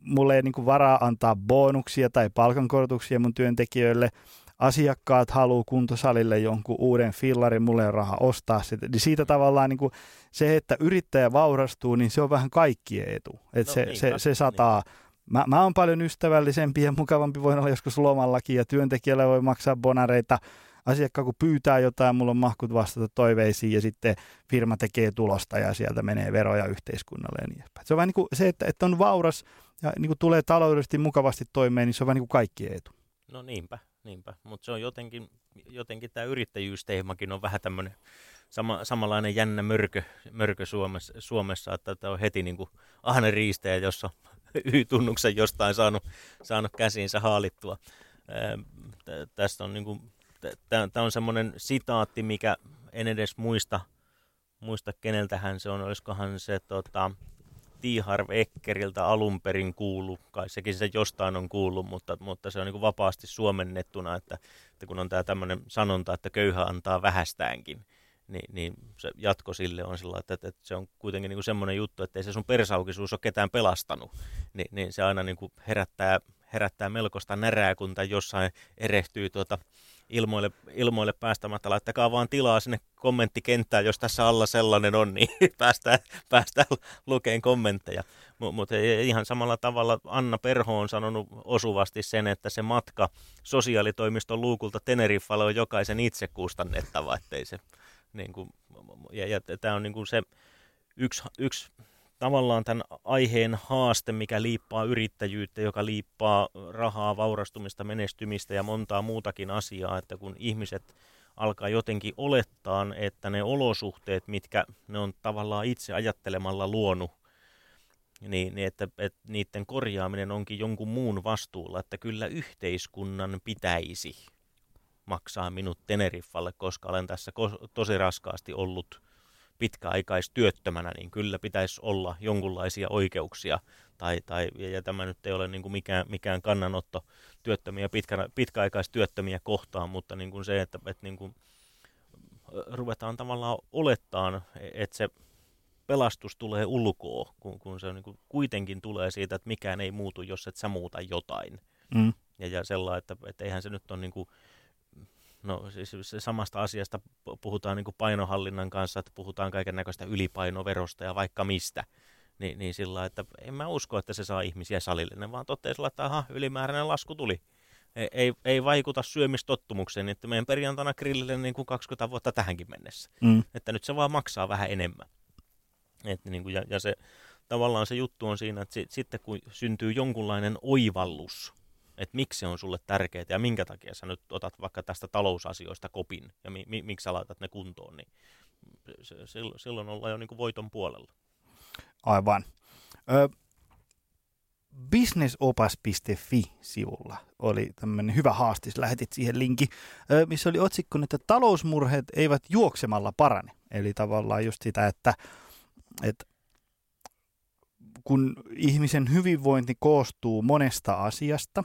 mulla ei niin varaa antaa bonuksia tai palkankorotuksia mun työntekijöille – asiakkaat haluaa kuntosalille jonkun uuden fillarin, mulle on raha ostaa sitä. Niin siitä tavallaan niin kuin se, että yrittäjä vaurastuu, niin se on vähän kaikkien etu. Et no, se, niin, se, se, se sataa. Niin. Mä, mä oon paljon ystävällisempi ja mukavampi voin olla joskus lomallakin ja työntekijälle voi maksaa bonareita. Asiakkaan kun pyytää jotain, mulla on mahkut vastata toiveisiin ja sitten firma tekee tulosta ja sieltä menee veroja yhteiskunnalle ja niin edespäin. Se on vähän niin kuin se, että, että on vauras ja niin kuin tulee taloudellisesti mukavasti toimeen, niin se on vähän niin kuin kaikkien etu. No niinpä, niinpä. Mutta se on jotenkin, jotenkin tämä yrittäjyysteemakin on vähän tämmöinen sama, samanlainen jännä mörkö, mörkö Suomessa, Suomessa, että tämä on heti niin kuin ahne riistäjä, jossa Y-tunnuksen jostain saanut, saanut käsiinsä haalittua. tästä on niin tämä on semmoinen sitaatti, mikä en edes muista, muista keneltähän se on, olisikohan se tota, Tiharv Eckeriltä alun perin kuulu, kai sekin se jostain on kuullut, mutta, mutta se on niin vapaasti suomennettuna, että, että kun on tämä tämmöinen sanonta, että köyhä antaa vähästäänkin, niin, niin se jatko sille on sillä että, että, se on kuitenkin niin kuin semmoinen juttu, että ei se sun persaukisuus ole ketään pelastanut, niin, niin se aina niin kuin herättää, herättää melkoista närää, kun tai jossain erehtyy tuota, ilmoille, ilmoille päästämättä. Laittakaa vaan tilaa sinne kommenttikenttään, jos tässä alla sellainen on, niin päästään, päästään lukeen kommentteja. Mutta ihan samalla tavalla Anna Perho on sanonut osuvasti sen, että se matka sosiaalitoimiston luukulta Teneriffalle on jokaisen itse kustannettava, ettei se, niin kuin, ja, ja tämä on niin kuin se yksi, yksi tavallaan tämän aiheen haaste, mikä liippaa yrittäjyyttä, joka liippaa rahaa, vaurastumista, menestymistä ja montaa muutakin asiaa, että kun ihmiset alkaa jotenkin olettaa, että ne olosuhteet, mitkä ne on tavallaan itse ajattelemalla luonut, niin, niin että, että niiden korjaaminen onkin jonkun muun vastuulla, että kyllä yhteiskunnan pitäisi maksaa minut Teneriffalle, koska olen tässä tosi raskaasti ollut pitkäaikaistyöttömänä, niin kyllä pitäisi olla jonkunlaisia oikeuksia. Tai, tai, ja tämä nyt ei ole niin kuin mikään, mikään kannanotto työttömiä, pitkä, pitkäaikaistyöttömiä kohtaan, mutta niin kuin se, että, että niin kuin ruvetaan tavallaan olettaan, että se pelastus tulee ulkoa, kun, kun se niin kuin kuitenkin tulee siitä, että mikään ei muutu, jos et sä muuta jotain. Mm. Ja, ja sellainen, että, että eihän se nyt ole niin kuin, no siis se samasta asiasta puhutaan niin kuin painohallinnan kanssa, että puhutaan kaiken näköistä ylipainoverosta ja vaikka mistä. Ni, niin sillä että en mä usko, että se saa ihmisiä salille. Ne vaan toteaa sillä, että aha, ylimääräinen lasku tuli. Ei, ei, ei vaikuta syömistottumukseen, että meidän perjantaina grillille niin kuin 20 vuotta tähänkin mennessä. Mm. Että nyt se vaan maksaa vähän enemmän. Et niin kuin, ja, ja se, tavallaan se juttu on siinä, että si, sitten kun syntyy jonkunlainen oivallus, että miksi se on sulle tärkeää ja minkä takia sä nyt otat vaikka tästä talousasioista kopin ja mi, mi, miksi sä laitat ne kuntoon, niin se, silloin, ollaan jo niin kuin voiton puolella. Aivan. Ö, businessopas.fi-sivulla oli tämmöinen hyvä haastis, lähetit siihen linki, missä oli otsikko, että talousmurheet eivät juoksemalla parane. Eli tavallaan just sitä, että, että kun ihmisen hyvinvointi koostuu monesta asiasta,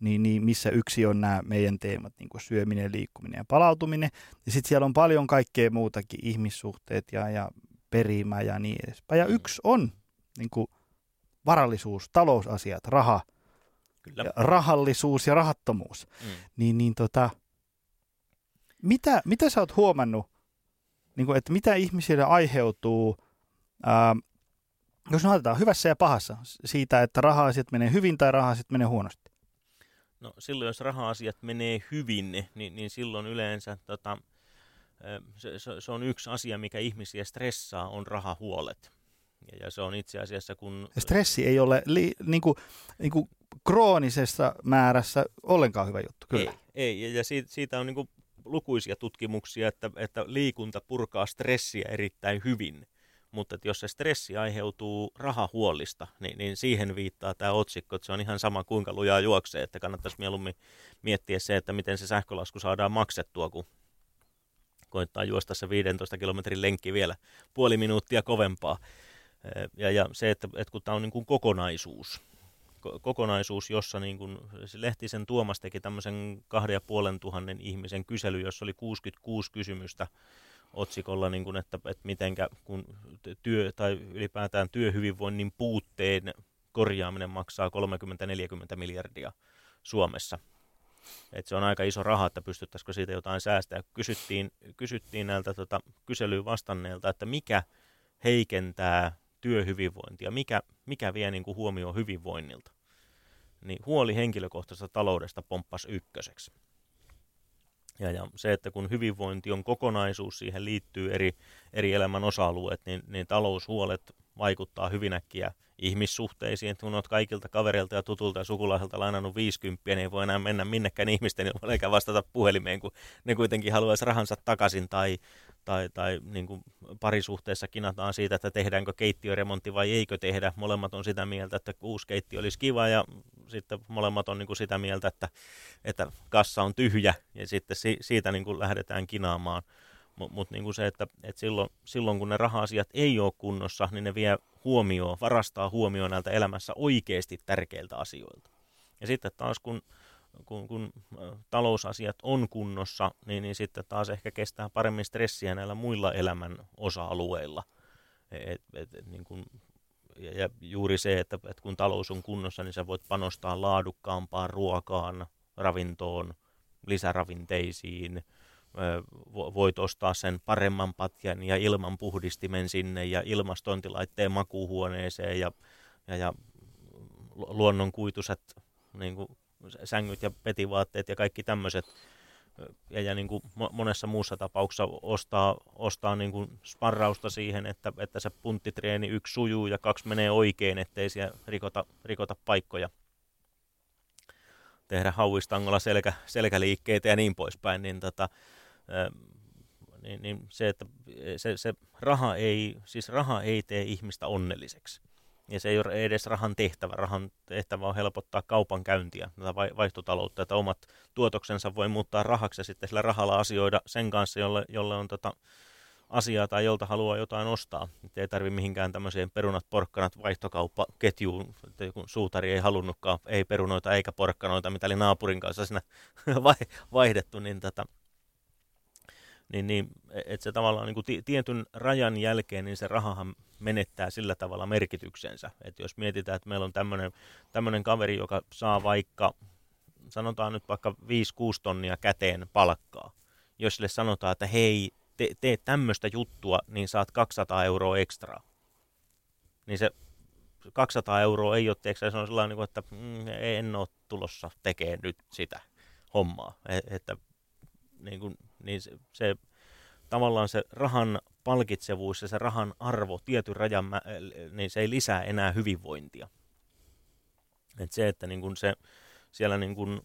niin, niin missä yksi on nämä meidän teemat, niin kuin syöminen, liikkuminen ja palautuminen, ja sitten siellä on paljon kaikkea muutakin, ihmissuhteet ja, ja perimä ja niin edespäin. Ja yksi on niin kuin varallisuus, talousasiat, raha, Kyllä. Ja rahallisuus ja rahattomuus. Mm. Niin, niin tota, mitä, mitä sä oot huomannut, niin kuin, että mitä ihmisille aiheutuu, jos me otetaan hyvässä ja pahassa siitä, että raha-asiat menee hyvin tai raha-asiat menee huonosti? No silloin, jos raha-asiat menee hyvin, niin, niin silloin yleensä tota, se, se on yksi asia, mikä ihmisiä stressaa, on rahahuolet. Ja, ja se on itse asiassa kun... Stressi ei ole li, niin kuin, niin kuin kroonisessa määrässä ollenkaan hyvä juttu, kyllä. Ei, ei. ja, ja siitä, siitä on niin kuin lukuisia tutkimuksia, että, että liikunta purkaa stressiä erittäin hyvin. Mutta että jos se stressi aiheutuu rahahuollista, niin, niin siihen viittaa tämä otsikko, että se on ihan sama kuinka lujaa juoksee, että kannattaisi mieluummin miettiä se, että miten se sähkölasku saadaan maksettua, kun koittaa juosta se 15 kilometrin lenkki vielä puoli minuuttia kovempaa. Ja, ja se, että, että kun tämä on niin kuin kokonaisuus, kokonaisuus, jossa niin kuin Lehtisen Tuomas teki tämmöisen kahden ja puolen tuhannen ihmisen kysely, jossa oli 66 kysymystä otsikolla, niin kuin, että, että mitenkä kun työ tai ylipäätään työhyvinvoinnin puutteen korjaaminen maksaa 30-40 miljardia Suomessa. Et se on aika iso raha, että pystyttäisikö siitä jotain säästää. Kysyttiin, kysyttiin näiltä tota, kyselyyn vastanneilta, että mikä heikentää työhyvinvointia, mikä, mikä vie niin kuin huomioon hyvinvoinnilta. Niin huoli henkilökohtaisesta taloudesta pomppasi ykköseksi. Ja, ja se, että kun hyvinvointi on kokonaisuus, siihen liittyy eri, eri elämän osa-alueet, niin, niin taloushuolet vaikuttaa hyvin äkkiä ihmissuhteisiin. Että kun olet kaikilta kavereilta ja tutulta ja sukulaiselta lainannut 50, niin ei voi enää mennä minnekään ihmisten eikä vastata puhelimeen, kun ne kuitenkin haluaisi rahansa takaisin. Tai, tai, tai niin kuin parisuhteessa kinataan siitä, että tehdäänkö keittiöremontti vai eikö tehdä. Molemmat on sitä mieltä, että uusi keittiö olisi kiva ja sitten molemmat on niin kuin sitä mieltä, että, että kassa on tyhjä ja sitten si, siitä niin kuin lähdetään kinaamaan. Mutta mut niin se, että, että silloin, silloin kun ne raha-asiat ei ole kunnossa, niin ne vie huomioon, varastaa huomioon näiltä elämässä oikeasti tärkeiltä asioilta. Ja sitten taas kun kun, kun talousasiat on kunnossa, niin, niin sitten taas ehkä kestää paremmin stressiä näillä muilla elämän osa-alueilla. Et, et, et, niin kun, ja, ja juuri se, että, että kun talous on kunnossa, niin sä voit panostaa laadukkaampaan ruokaan, ravintoon, lisäravinteisiin, voit ostaa sen paremman patjan ja ilmanpuhdistimen sinne ja ilmastointilaitteen makuuhuoneeseen ja, ja, ja luonnonkuituiset niin kuin sängyt ja petivaatteet ja kaikki tämmöiset ja, ja niin kuin monessa muussa tapauksessa ostaa, ostaa niin kuin sparrausta siihen, että, että se punttitreeni yksi sujuu ja kaksi menee oikein, ettei siellä rikota, rikota paikkoja tehdä hauistangolla selkä, selkäliikkeitä ja niin poispäin, niin, tota, niin, niin se, että se, se raha, ei, siis raha ei tee ihmistä onnelliseksi. Ja se ei ole edes rahan tehtävä. Rahan tehtävä on helpottaa kaupankäyntiä, tätä vaihtotaloutta, että omat tuotoksensa voi muuttaa rahaksi ja sitten sillä rahalla asioida sen kanssa, jolle, jolle on tota asiaa tai jolta haluaa jotain ostaa. Et ei tarvi mihinkään tämmöiseen perunat, porkkanat, vaihtokauppaketjuun, että joku suutari ei halunnutkaan, ei perunoita eikä porkkanoita, mitä oli naapurin kanssa siinä vaihdettu, niin tota, niin, niin että se tavallaan niin kuin tietyn rajan jälkeen, niin se rahahan menettää sillä tavalla merkityksensä. Että jos mietitään, että meillä on tämmöinen kaveri, joka saa vaikka, sanotaan nyt vaikka 5-6 tonnia käteen palkkaa, jos sille sanotaan, että hei, te, tee tämmöistä juttua, niin saat 200 euroa ekstraa. Niin se 200 euroa ei ole, teeksi, se on sellainen, niin että mm, en ole tulossa tekemään nyt sitä hommaa. E, että niin, kuin, niin se, se, tavallaan se rahan palkitsevuus ja se rahan arvo tietyn rajan, niin se ei lisää enää hyvinvointia. Et se, että niin kuin se, siellä niin kuin,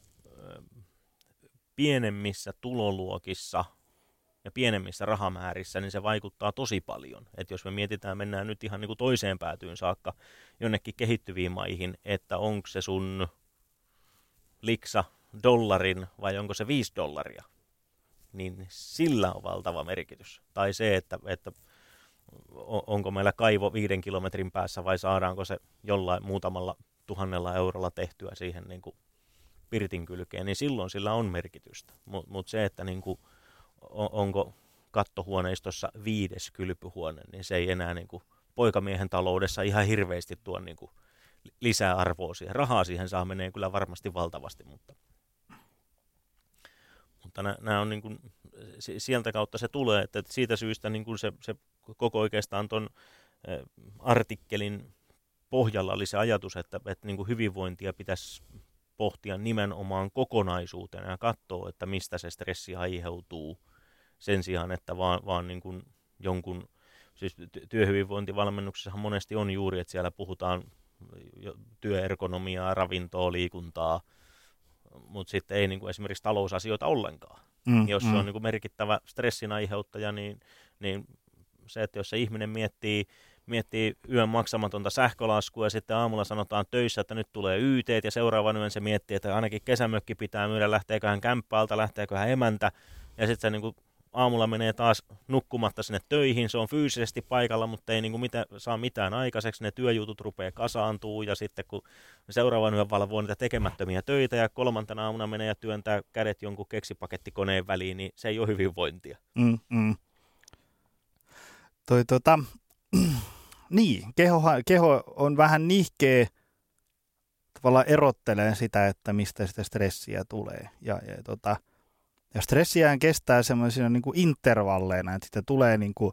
pienemmissä tuloluokissa ja pienemmissä rahamäärissä, niin se vaikuttaa tosi paljon. Et jos me mietitään, mennään nyt ihan niin kuin toiseen päätyyn saakka jonnekin kehittyviin maihin, että onko se sun liksa dollarin vai onko se 5 dollaria, niin sillä on valtava merkitys. Tai se, että, että onko meillä kaivo viiden kilometrin päässä vai saadaanko se jollain muutamalla tuhannella eurolla tehtyä siihen niin kuin pirtin kylkeen, niin silloin sillä on merkitystä. Mutta mut se, että niin kuin, onko kattohuoneistossa viides kylpyhuone, niin se ei enää niin kuin poikamiehen taloudessa ihan hirveästi tuo niin kuin lisää arvoa siihen. Rahaa siihen saa menee kyllä varmasti valtavasti, mutta mutta nämä on niin kuin, sieltä kautta se tulee, että siitä syystä niin kuin se, se koko oikeastaan tuon artikkelin pohjalla oli se ajatus, että, että niin kuin hyvinvointia pitäisi pohtia nimenomaan kokonaisuutena ja katsoa, että mistä se stressi aiheutuu sen sijaan, että vaan, vaan niin kuin jonkun, siis työhyvinvointivalmennuksessahan monesti on juuri, että siellä puhutaan työergonomiaa, ravintoa, liikuntaa, mutta sitten ei niin kuin esimerkiksi talousasioita ollenkaan. Mm, jos mm. se on niin kuin merkittävä stressin aiheuttaja, niin, niin se, että jos se ihminen miettii, miettii yön maksamatonta sähkölaskua ja sitten aamulla sanotaan töissä, että nyt tulee YT ja seuraavan yön se miettii, että ainakin kesämökki pitää myydä, lähteekö hän kämppältä, lähteekö hän emäntä ja sitten se niin kuin aamulla menee taas nukkumatta sinne töihin, se on fyysisesti paikalla, mutta ei niin kuin mitä, saa mitään aikaiseksi, ne työjutut rupeaa kasaantuu ja sitten kun seuraavan yön valvoo niitä tekemättömiä töitä ja kolmantena aamuna menee ja työntää kädet jonkun keksipakettikoneen väliin, niin se ei ole hyvinvointia. Mm, mm. Toi, tota, niin, keho, keho on vähän nihkeä tavallaan erottelee sitä, että mistä sitä stressiä tulee. Ja, ja tota, ja stressiään kestää semmoisina niin intervalleina, että sitten tulee niin kuin,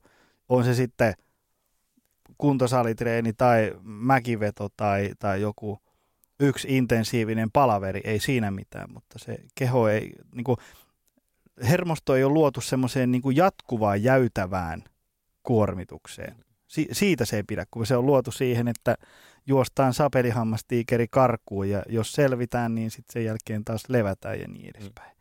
on se sitten kuntosalitreeni tai mäkiveto tai, tai joku yksi intensiivinen palaveri, ei siinä mitään, mutta se keho ei, niin kuin, hermosto ei ole luotu semmoiseen niin jatkuvaan jäytävään kuormitukseen. Si- siitä se ei pidä, kun se on luotu siihen, että juostaan sapelihammastiikeri karkuun ja jos selvitään, niin sitten sen jälkeen taas levätään ja niin edespäin.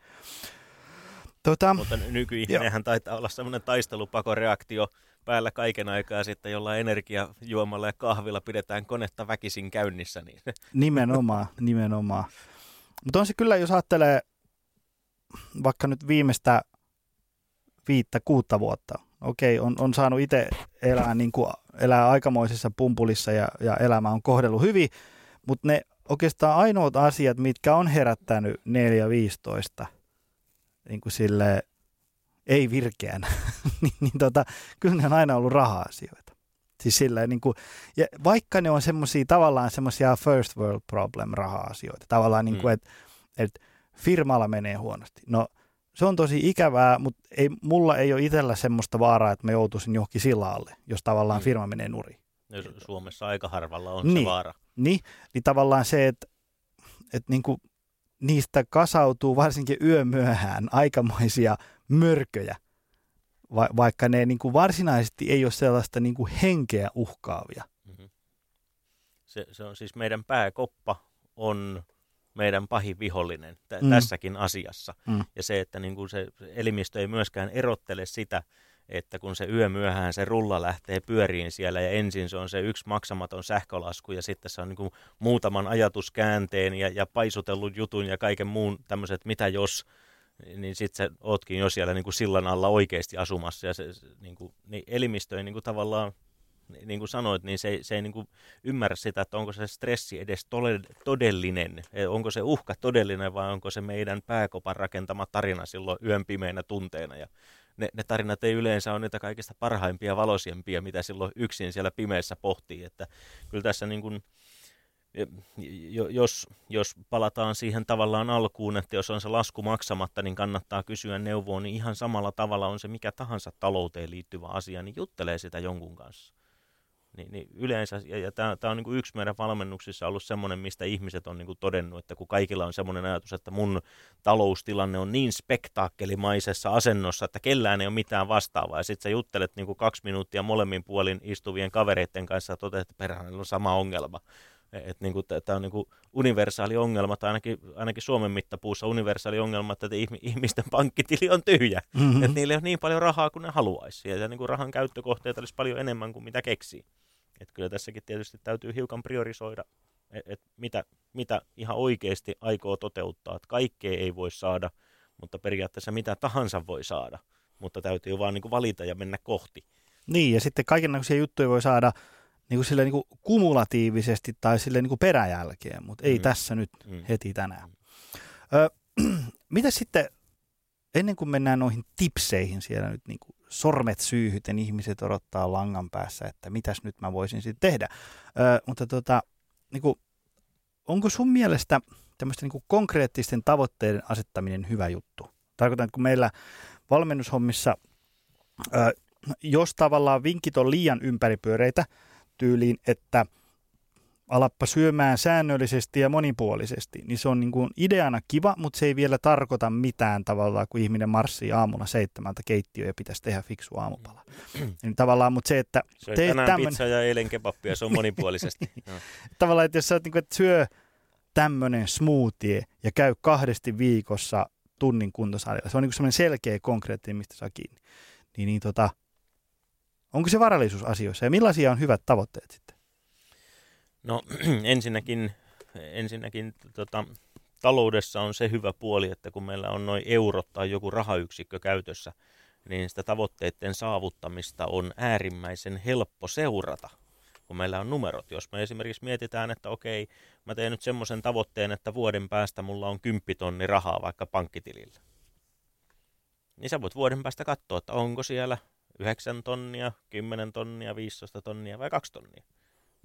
Tota, Mutta nykyihminenhän taitaa olla semmoinen taistelupakoreaktio päällä kaiken aikaa sitten jollain energiajuomalla ja kahvilla pidetään konetta väkisin käynnissä. Niin. Nimenomaan, nimenomaan. Mutta on se kyllä, jos ajattelee vaikka nyt viimeistä viittä, kuutta vuotta, okei, on, on saanut itse elää, niin kuin, elää aikamoisessa pumpulissa ja, ja elämä on kohdellut hyvin, mutta ne oikeastaan ainoat asiat, mitkä on herättänyt 4-15 niin kuin sille ei virkeänä, niin, niin tota, kyllä ne on aina ollut raha-asioita. Siis silleen, niin kuin, ja vaikka ne on semmoisia tavallaan semmoisia first world problem raha-asioita, tavallaan niin kuin, mm. että et firmalla menee huonosti. No se on tosi ikävää, mutta ei, mulla ei ole itsellä semmoista vaaraa, että mä joutuisin johonkin sillalle, jos tavallaan mm. firma menee nurin. No, Suomessa aika harvalla on niin, se vaara. Niin, niin tavallaan se, että, että niin kuin niistä kasautuu varsinkin yömyöhään aikamoisia mörköjä, va- vaikka ne niin kuin varsinaisesti ei ole sellaista niin kuin henkeä uhkaavia. Mm-hmm. Se, se on siis meidän pääkoppa on meidän pahin vihollinen t- mm. tässäkin asiassa. Mm. Ja se, että niin kuin se elimistö ei myöskään erottele sitä, että kun se yö myöhään se rulla lähtee pyöriin siellä ja ensin se on se yksi maksamaton sähkölasku ja sitten se on niin kuin muutaman ajatuskäänteen ja, ja paisutellut jutun ja kaiken muun tämmöiset mitä jos, niin sitten sä ootkin jo siellä niin kuin sillan alla oikeasti asumassa ja se, niin kuin, niin elimistö ei niin kuin tavallaan niin kuin sanoit, niin se, se ei niin kuin ymmärrä sitä, että onko se stressi edes todellinen, e, onko se uhka todellinen vai onko se meidän pääkopan rakentama tarina silloin yön pimeinä tunteina. Ja ne, ne tarinat ei yleensä ole niitä kaikista parhaimpia, valoisimpia, mitä silloin yksin siellä pimeässä pohtii. Että kyllä tässä niin kuin, jos, jos palataan siihen tavallaan alkuun, että jos on se lasku maksamatta, niin kannattaa kysyä neuvoa, niin ihan samalla tavalla on se mikä tahansa talouteen liittyvä asia, niin juttelee sitä jonkun kanssa. Niin, niin yleensä, ja, ja tämä on niin kuin yksi meidän valmennuksissa ollut semmoinen, mistä ihmiset on niin kuin todennut, että kun kaikilla on semmoinen ajatus, että mun taloustilanne on niin spektaakkelimaisessa asennossa, että kellään ei ole mitään vastaavaa, ja sitten sä juttelet niin kuin kaksi minuuttia molemmin puolin istuvien kavereiden kanssa ja toteat, että perään on sama ongelma. Että niin tämä on niin kuin universaali ongelma, tai ainakin, ainakin Suomen mittapuussa universaali ongelma, että ihmisten pankkitili on tyhjä. Mm-hmm. Että niillä ei ole niin paljon rahaa kuin ne haluaisi. Ja niin kuin rahan käyttökohteita olisi paljon enemmän kuin mitä keksii. Että kyllä tässäkin tietysti täytyy hiukan priorisoida, että et mitä, mitä ihan oikeasti aikoo toteuttaa. Että kaikkea ei voi saada, mutta periaatteessa mitä tahansa voi saada, mutta täytyy vaan niin valita ja mennä kohti. Niin, ja sitten kaikenlaisia juttuja voi saada niin kuin sille niin kuin kumulatiivisesti tai sille niin kuin peräjälkeen, mutta ei mm. tässä nyt mm. heti tänään. Mm. Ö, mitä sitten, ennen kuin mennään noihin tipseihin siellä nyt niin kuin sormet syyhyten ihmiset odottaa langan päässä, että mitäs nyt mä voisin sitten tehdä. Ö, mutta tota, niin kuin, onko sun mielestä tämmöisten niin konkreettisten tavoitteiden asettaminen hyvä juttu? Tarkoitan, että kun meillä valmennushommissa, ö, jos tavallaan vinkit on liian ympäripyöreitä, tyyliin, että alappa syömään säännöllisesti ja monipuolisesti, niin se on niin kuin ideana kiva, mutta se ei vielä tarkoita mitään tavallaan, kun ihminen marssii aamulla seitsemältä keittiöön ja pitäisi tehdä fiksu aamupala. niin tavallaan, mutta se, että se teet tänään tämmönen... pizza ja eilen kebappia, se on monipuolisesti. no. Tavallaan, että jos sä oot, niin kuin, että syö tämmöinen smoothie ja käy kahdesti viikossa tunnin kuntosalilla, se on niin semmoinen selkeä konkreettinen, mistä saa kiinni. Niin, niin tota, Onko se varallisuus asioissa ja millaisia on hyvät tavoitteet sitten? No ensinnäkin, ensinnäkin tota, taloudessa on se hyvä puoli, että kun meillä on noin eurot tai joku rahayksikkö käytössä, niin sitä tavoitteiden saavuttamista on äärimmäisen helppo seurata, kun meillä on numerot. Jos me esimerkiksi mietitään, että okei, mä teen nyt semmoisen tavoitteen, että vuoden päästä mulla on 10 tonni rahaa vaikka pankkitilillä. Niin sä voit vuoden päästä katsoa, että onko siellä 9 tonnia, 10 tonnia, 15 tonnia vai 2 tonnia.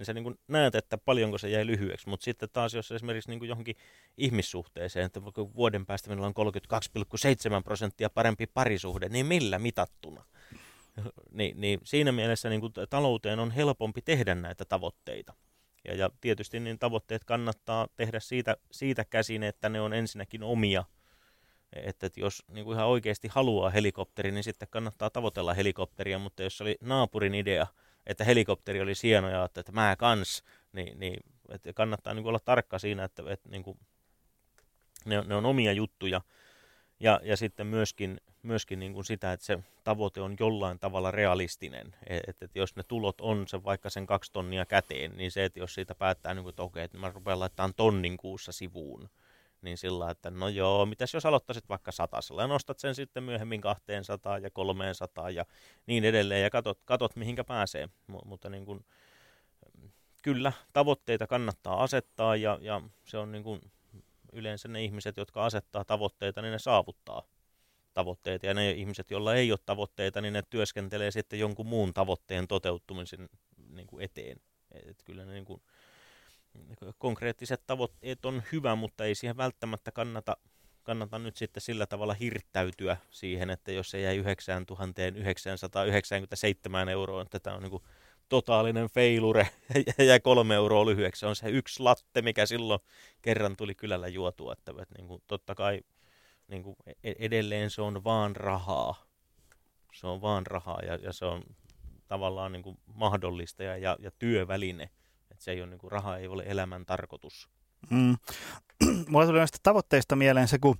Niin sä niin näet, että paljonko se jäi lyhyeksi. Mutta sitten taas, jos esimerkiksi niin johonkin ihmissuhteeseen, että vuoden päästä minulla on 32,7 prosenttia parempi parisuhde, niin millä mitattuna? Niin, niin siinä mielessä niin kuin talouteen on helpompi tehdä näitä tavoitteita. Ja, ja tietysti niin tavoitteet kannattaa tehdä siitä, siitä käsin, että ne on ensinnäkin omia – että, että jos niin kuin ihan oikeasti haluaa helikopteri, niin sitten kannattaa tavoitella helikopteria, mutta jos oli naapurin idea, että helikopteri oli hieno ja että, että mä kans, niin, niin että kannattaa niin kuin olla tarkka siinä, että, että niin kuin, ne, ne on omia juttuja. Ja, ja sitten myöskin, myöskin niin kuin sitä, että se tavoite on jollain tavalla realistinen. Että, että jos ne tulot on se vaikka sen kaksi tonnia käteen, niin se, että jos siitä päättää, niin kuin, että okei, että mä rupean laittamaan tonnin kuussa sivuun, niin sillä että no joo, mitäs jos aloittaisit vaikka satasella ja nostat sen sitten myöhemmin 200 ja 300 ja niin edelleen ja katot, katot mihinkä pääsee. M- mutta niin kuin, kyllä tavoitteita kannattaa asettaa ja, ja se on niin kuin yleensä ne ihmiset, jotka asettaa tavoitteita, niin ne saavuttaa tavoitteita ja ne ihmiset, joilla ei ole tavoitteita, niin ne työskentelee sitten jonkun muun tavoitteen toteuttumisen niin kuin eteen. Et kyllä ne niin kuin, konkreettiset tavoitteet on hyvä, mutta ei siihen välttämättä kannata, kannata nyt sitten sillä tavalla hirttäytyä siihen, että jos se jäi 9997 euroon, että tämä on niin kuin totaalinen feilure ja jäi kolme euroa lyhyeksi. Se on se yksi latte, mikä silloin kerran tuli kylällä juotua. Että, että niin kuin, totta kai niin kuin e-, edelleen se on vaan rahaa. Se on vaan rahaa ja, ja se on tavallaan niin kuin mahdollista ja, ja, ja työväline. Että se ei ole, niin kuin, raha ei ole elämän tarkoitus. Mm. Mulla tuli näistä tavoitteista mieleen se, kun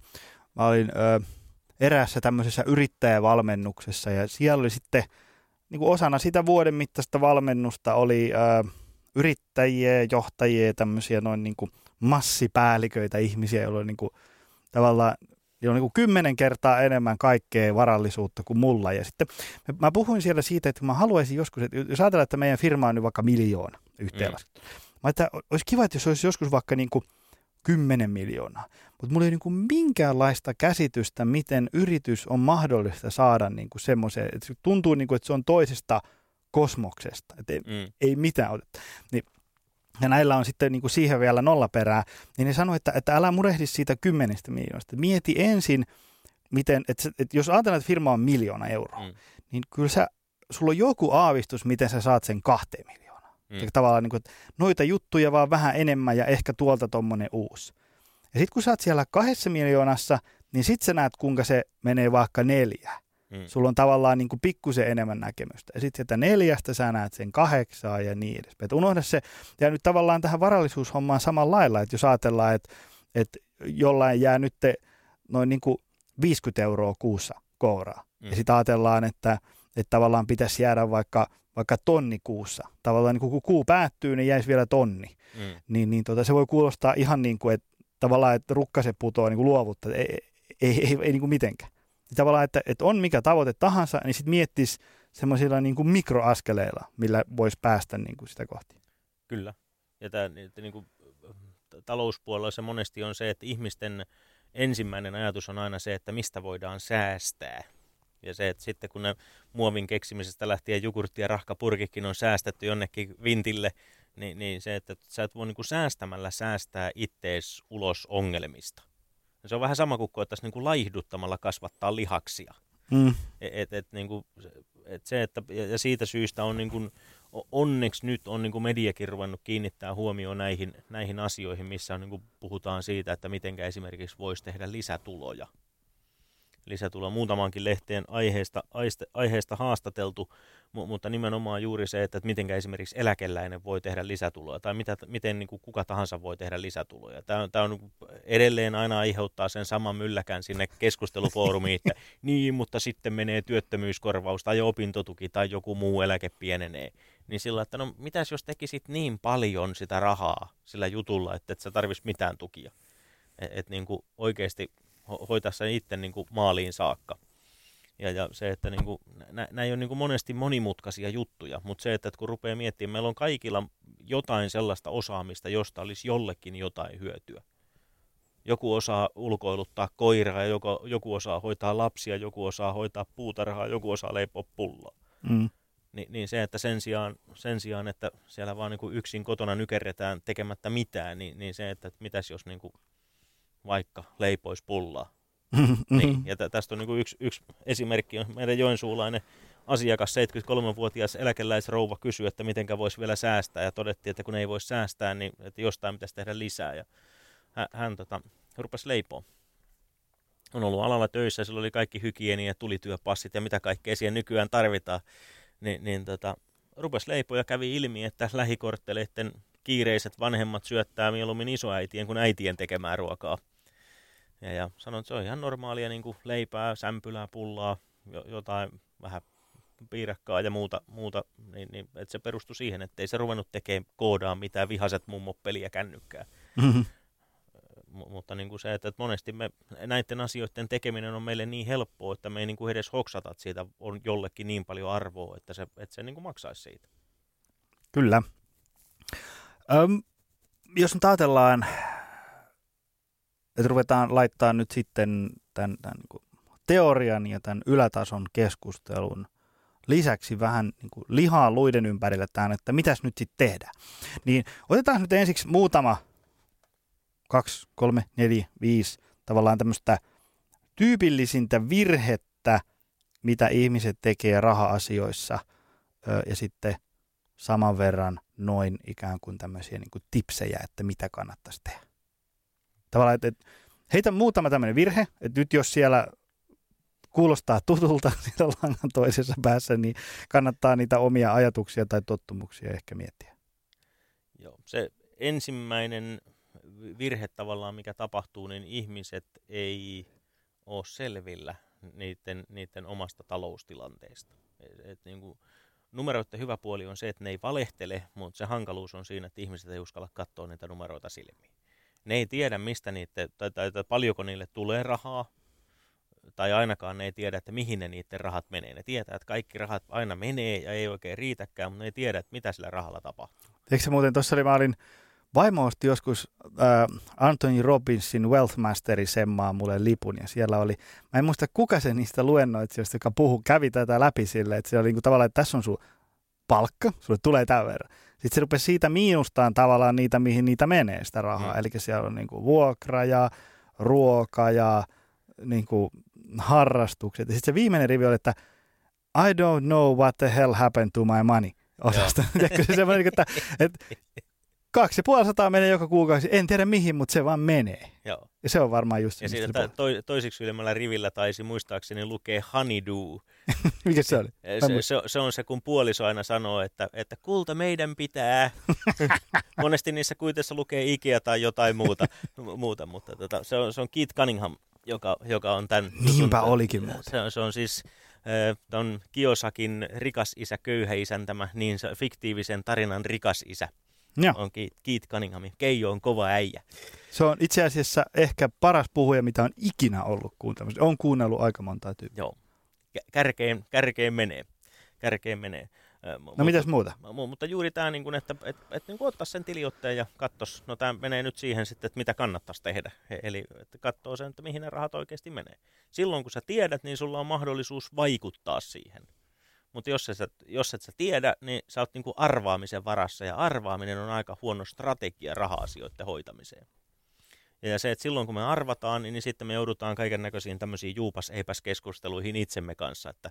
mä olin ö, eräässä tämmöisessä yrittäjävalmennuksessa ja siellä oli sitten niin kuin osana sitä vuoden mittaista valmennusta oli ö, yrittäjiä, johtajia, tämmöisiä noin niin kuin massipäälliköitä ihmisiä, joilla oli niin kuin, tavallaan on niin kuin kymmenen kertaa enemmän kaikkea varallisuutta kuin mulla. Ja sitten mä puhuin siellä siitä, että mä haluaisin joskus, että jos ajatellaan, että meidän firma on nyt vaikka miljoona yhteenlaskettu. Mm. Mä että olisi kiva, että jos olisi joskus vaikka niin kuin 10 miljoonaa. Mutta mulla ei niin kuin minkäänlaista käsitystä, miten yritys on mahdollista saada niin kuin semmoiseen, että se tuntuu niin kuin, että se on toisesta kosmoksesta, että ei, mm. ei mitään ole. Niin, ja näillä on sitten niin kuin siihen vielä nollaperää, niin ne sanoi, että, että älä murehdi siitä kymmenestä miljoonasta. Mieti ensin, miten, että, että jos ajatellaan, että firma on miljoona euroa, mm. niin kyllä sä, sulla on joku aavistus, miten sä saat sen kahteen miljoonaan. Mm. Tavallaan niin kuin, että noita juttuja vaan vähän enemmän ja ehkä tuolta tommonen uusi. Ja sitten kun sä oot siellä kahdessa miljoonassa, niin sit sä näet, kuinka se menee vaikka neljä. Mm. Sulla on tavallaan niin kuin pikkusen enemmän näkemystä. Ja sitten sieltä neljästä sä näet sen kahdeksaa ja niin edespäin. Et unohda se, ja nyt tavallaan tähän varallisuushommaan samalla lailla, että jos ajatellaan, että, että jollain jää nyt noin niin kuin 50 euroa kuussa kouraa, mm. ja sitten ajatellaan, että, että tavallaan pitäisi jäädä vaikka – vaikka tonni kuussa. Tavallaan niin kun kuu päättyy, niin jäisi vielä tonni. Mm. Niin, niin tota, se voi kuulostaa ihan niin kuin, että tavallaan, että rukkaset putoaa niin kuin luovutta. Ei, ei, ei, ei niin kuin mitenkään. Ja tavallaan, että, että on mikä tavoite tahansa, niin sitten miettisi semmoisilla niin kuin mikroaskeleilla, millä voisi päästä niin kuin sitä kohti. Kyllä. Ja tämä niin kuin, talouspuolella se monesti on se, että ihmisten ensimmäinen ajatus on aina se, että mistä voidaan säästää. Ja se, että sitten kun ne muovin keksimisestä lähtien jogurtti ja rahkapurkikin on säästetty jonnekin vintille, niin, niin se, että sä et voi niin kuin säästämällä säästää ittees ulos ongelmista. Ja se on vähän sama kuin koettaisiin niin kuin laihduttamalla kasvattaa lihaksia. Mm. Et, et, niin kuin, et se, että, ja siitä syystä on niin kuin, onneksi nyt on niin kuin mediakin ruvennut kiinnittää huomioon näihin, näihin asioihin, missä on, niin kuin puhutaan siitä, että miten esimerkiksi voisi tehdä lisätuloja lisätuloa muutamankin lehteen aiheesta, aiste, aiheesta haastateltu, mutta nimenomaan juuri se, että miten esimerkiksi eläkeläinen voi tehdä lisätuloja tai mitä, miten niin kuin kuka tahansa voi tehdä lisätuloja. Tämä on, tämä on edelleen aina aiheuttaa sen saman mylläkän sinne keskustelufoorumiin, että niin, mutta sitten menee työttömyyskorvaus tai opintotuki tai joku muu eläke pienenee. Niin sillä, että no mitäs jos tekisit niin paljon sitä rahaa sillä jutulla, että et sä tarvitsisi mitään tukia. Että et niin kuin oikeasti hoitaa sen itse niin kuin maaliin saakka. Ja, ja se, että niin kuin, nä, nämä ei ole niin kuin monesti monimutkaisia juttuja, mutta se, että kun rupeaa miettimään, meillä on kaikilla jotain sellaista osaamista, josta olisi jollekin jotain hyötyä. Joku osaa ulkoiluttaa koiraa, joku, joku osaa hoitaa lapsia, joku osaa hoitaa puutarhaa, joku osaa leipoa pulloa. Mm. Ni, niin se, että sen sijaan, sen sijaan että siellä vaan niin kuin yksin kotona nykerretään tekemättä mitään, niin, niin se, että mitäs jos niin kuin vaikka leipois pullaa. niin, ja tästä on niin kuin yksi, yksi esimerkki, on meidän joensuulainen asiakas, 73-vuotias eläkeläisrouva kysyi, että mitenkä voisi vielä säästää, ja todettiin, että kun ei voi säästää, niin että jostain pitäisi tehdä lisää, ja hän, hän tota, rupesi leipoa. On ollut alalla töissä, sillä oli kaikki hygieni ja tulityöpassit ja mitä kaikkea siihen nykyään tarvitaan, Ni, niin tota, rupesi leipoa ja kävi ilmi, että lähikortteleiden kiireiset vanhemmat syöttää mieluummin isoäitien kuin äitien tekemää ruokaa. Ja, ja sanon, että se on ihan normaalia niin kuin leipää, sämpylää, pullaa, jotain vähän piirakkaa ja muuta, muuta niin, niin, että se perustui siihen, että ei se ruvennut tekemään koodaa mitään vihaset mummopeliä kännykkää. Mm-hmm. M- mutta niin kuin se, että, että monesti me, näiden asioiden tekeminen on meille niin helppoa, että me ei niin kuin edes hoksata, että siitä on jollekin niin paljon arvoa, että se, että se niin kuin maksaisi siitä. Kyllä. Öm, jos nyt ajatellaan että ruvetaan laittaa nyt sitten tämän, tämän niin teorian ja tämän ylätason keskustelun lisäksi vähän niin kuin lihaa luiden ympärille tämän, että mitäs nyt sitten tehdään. Niin otetaan nyt ensiksi muutama, kaksi, kolme, neljä, viisi, tavallaan tämmöistä tyypillisintä virhettä, mitä ihmiset tekee raha-asioissa, ja sitten saman verran noin ikään kuin tämmöisiä niin kuin tipsejä, että mitä kannattaisi tehdä. Tavallaan, että, että heitä muutama tämmöinen virhe, että nyt jos siellä kuulostaa tutulta siellä langan toisessa päässä, niin kannattaa niitä omia ajatuksia tai tottumuksia ehkä miettiä. Joo, se ensimmäinen virhe tavallaan, mikä tapahtuu, niin ihmiset ei ole selvillä niiden, niiden omasta taloustilanteesta. Et, et niin kuin, numeroiden hyvä puoli on se, että ne ei valehtele, mutta se hankaluus on siinä, että ihmiset ei uskalla katsoa niitä numeroita silmiin. Ne ei tiedä, mistä niitä, tai, tai, tai paljonko niille tulee rahaa, tai ainakaan ne ei tiedä, että mihin ne niiden rahat menee. Ne tietää, että kaikki rahat aina menee ja ei oikein riitäkään, mutta ne ei tiedä, että mitä sillä rahalla tapahtuu. Eikö se muuten, tuossa oli, mä olin, vaimo osti joskus äh, Anthony Robbinsin Wealthmasteri semmaa mulle lipun ja siellä oli, mä en muista kuka se niistä luennoitsijoista, joka puhu, kävi tätä läpi sille, että se oli niin kuin tavallaan, että tässä on sun palkka, sulle tulee tämän verran. Sitten se rupesi siitä miinustaan tavallaan niitä, mihin niitä menee sitä rahaa. Mm. Eli siellä on niin kuin vuokra ja ruoka ja niin kuin harrastukset. Ja sitten se viimeinen rivi oli, että I don't know what the hell happened to my money osasta. se semmoinen, että, että kaksi ja sataa menee joka kuukausi. En tiedä mihin, mutta se vaan menee. Joo. Ja se on varmaan just Ja siitä to, toisiksi ylemmällä rivillä taisi muistaakseni lukee honeydew. Mikä se oli? Se, se, se, on se, kun puoliso aina sanoo, että, että kulta meidän pitää. Monesti niissä kuitenkin lukee Ikea tai jotain muuta, muuta mutta tota, se, on, se on Keith Cunningham, joka, joka on tämän... Niinpä jutun, olikin muuta. Se, se on siis äh, Kiosakin rikas isä, köyhä isän tämä niin fiktiivisen tarinan rikas isä. Joo. on Keith Cunningham. Keijo on kova äijä. Se on itse asiassa ehkä paras puhuja, mitä on ikinä ollut kuuntelemassa. On kuunnellut aika monta tyyppiä. Joo. Kärkeen, kärkeen menee. Kärkeen menee. No mutta, mitäs muuta? Mutta juuri tämä, niin että et, et, niin ottaa sen tiliotteen ja katsos, no tämä menee nyt siihen sitten, että mitä kannattaisi tehdä. Eli että katsoo sen, että mihin ne rahat oikeasti menee. Silloin kun sä tiedät, niin sulla on mahdollisuus vaikuttaa siihen. Mutta jos, et, jos et sä tiedä, niin sä oot niinku arvaamisen varassa, ja arvaaminen on aika huono strategia raha-asioiden hoitamiseen. Ja se, että silloin kun me arvataan, niin, niin sitten me joudutaan kaiken näköisiin tämmöisiin juupas-eipäs keskusteluihin itsemme kanssa, että,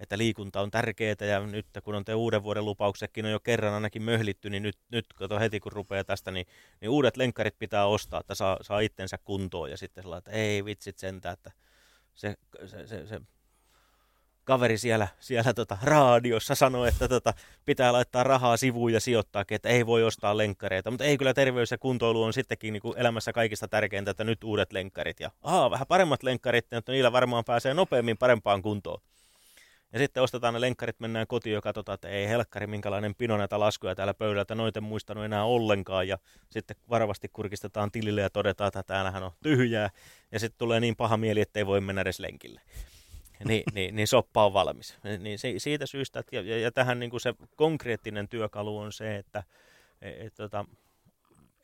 että liikunta on tärkeää ja nyt kun on te uuden vuoden lupauksetkin on jo kerran ainakin möhlitty, niin nyt, nyt kato heti kun rupeaa tästä, niin, niin uudet lenkkarit pitää ostaa, että saa, saa itsensä kuntoon ja sitten sellainen, että ei vitsit sentään, että se, se, se, se kaveri siellä, siellä tota, raadiossa sanoi, että tota, pitää laittaa rahaa sivuun ja sijoittaa, että ei voi ostaa lenkkareita. Mutta ei kyllä terveys ja kuntoilu on sittenkin niin kuin elämässä kaikista tärkeintä, että nyt uudet lenkkarit. Ja aa, vähän paremmat lenkkarit, että niillä varmaan pääsee nopeammin parempaan kuntoon. Ja sitten ostetaan ne lenkkarit, mennään kotiin ja katsotaan, että ei helkkari, minkälainen pino näitä laskuja täällä pöydältä, noita muistanut enää ollenkaan. Ja sitten varovasti kurkistetaan tilille ja todetaan, että täällähän on tyhjää. Ja sitten tulee niin paha mieli, että ei voi mennä edes lenkille niin, niin, niin soppa on valmis. Niin siitä syystä, että, ja, ja tähän niin kuin se konkreettinen työkalu on se, että et, et, tota,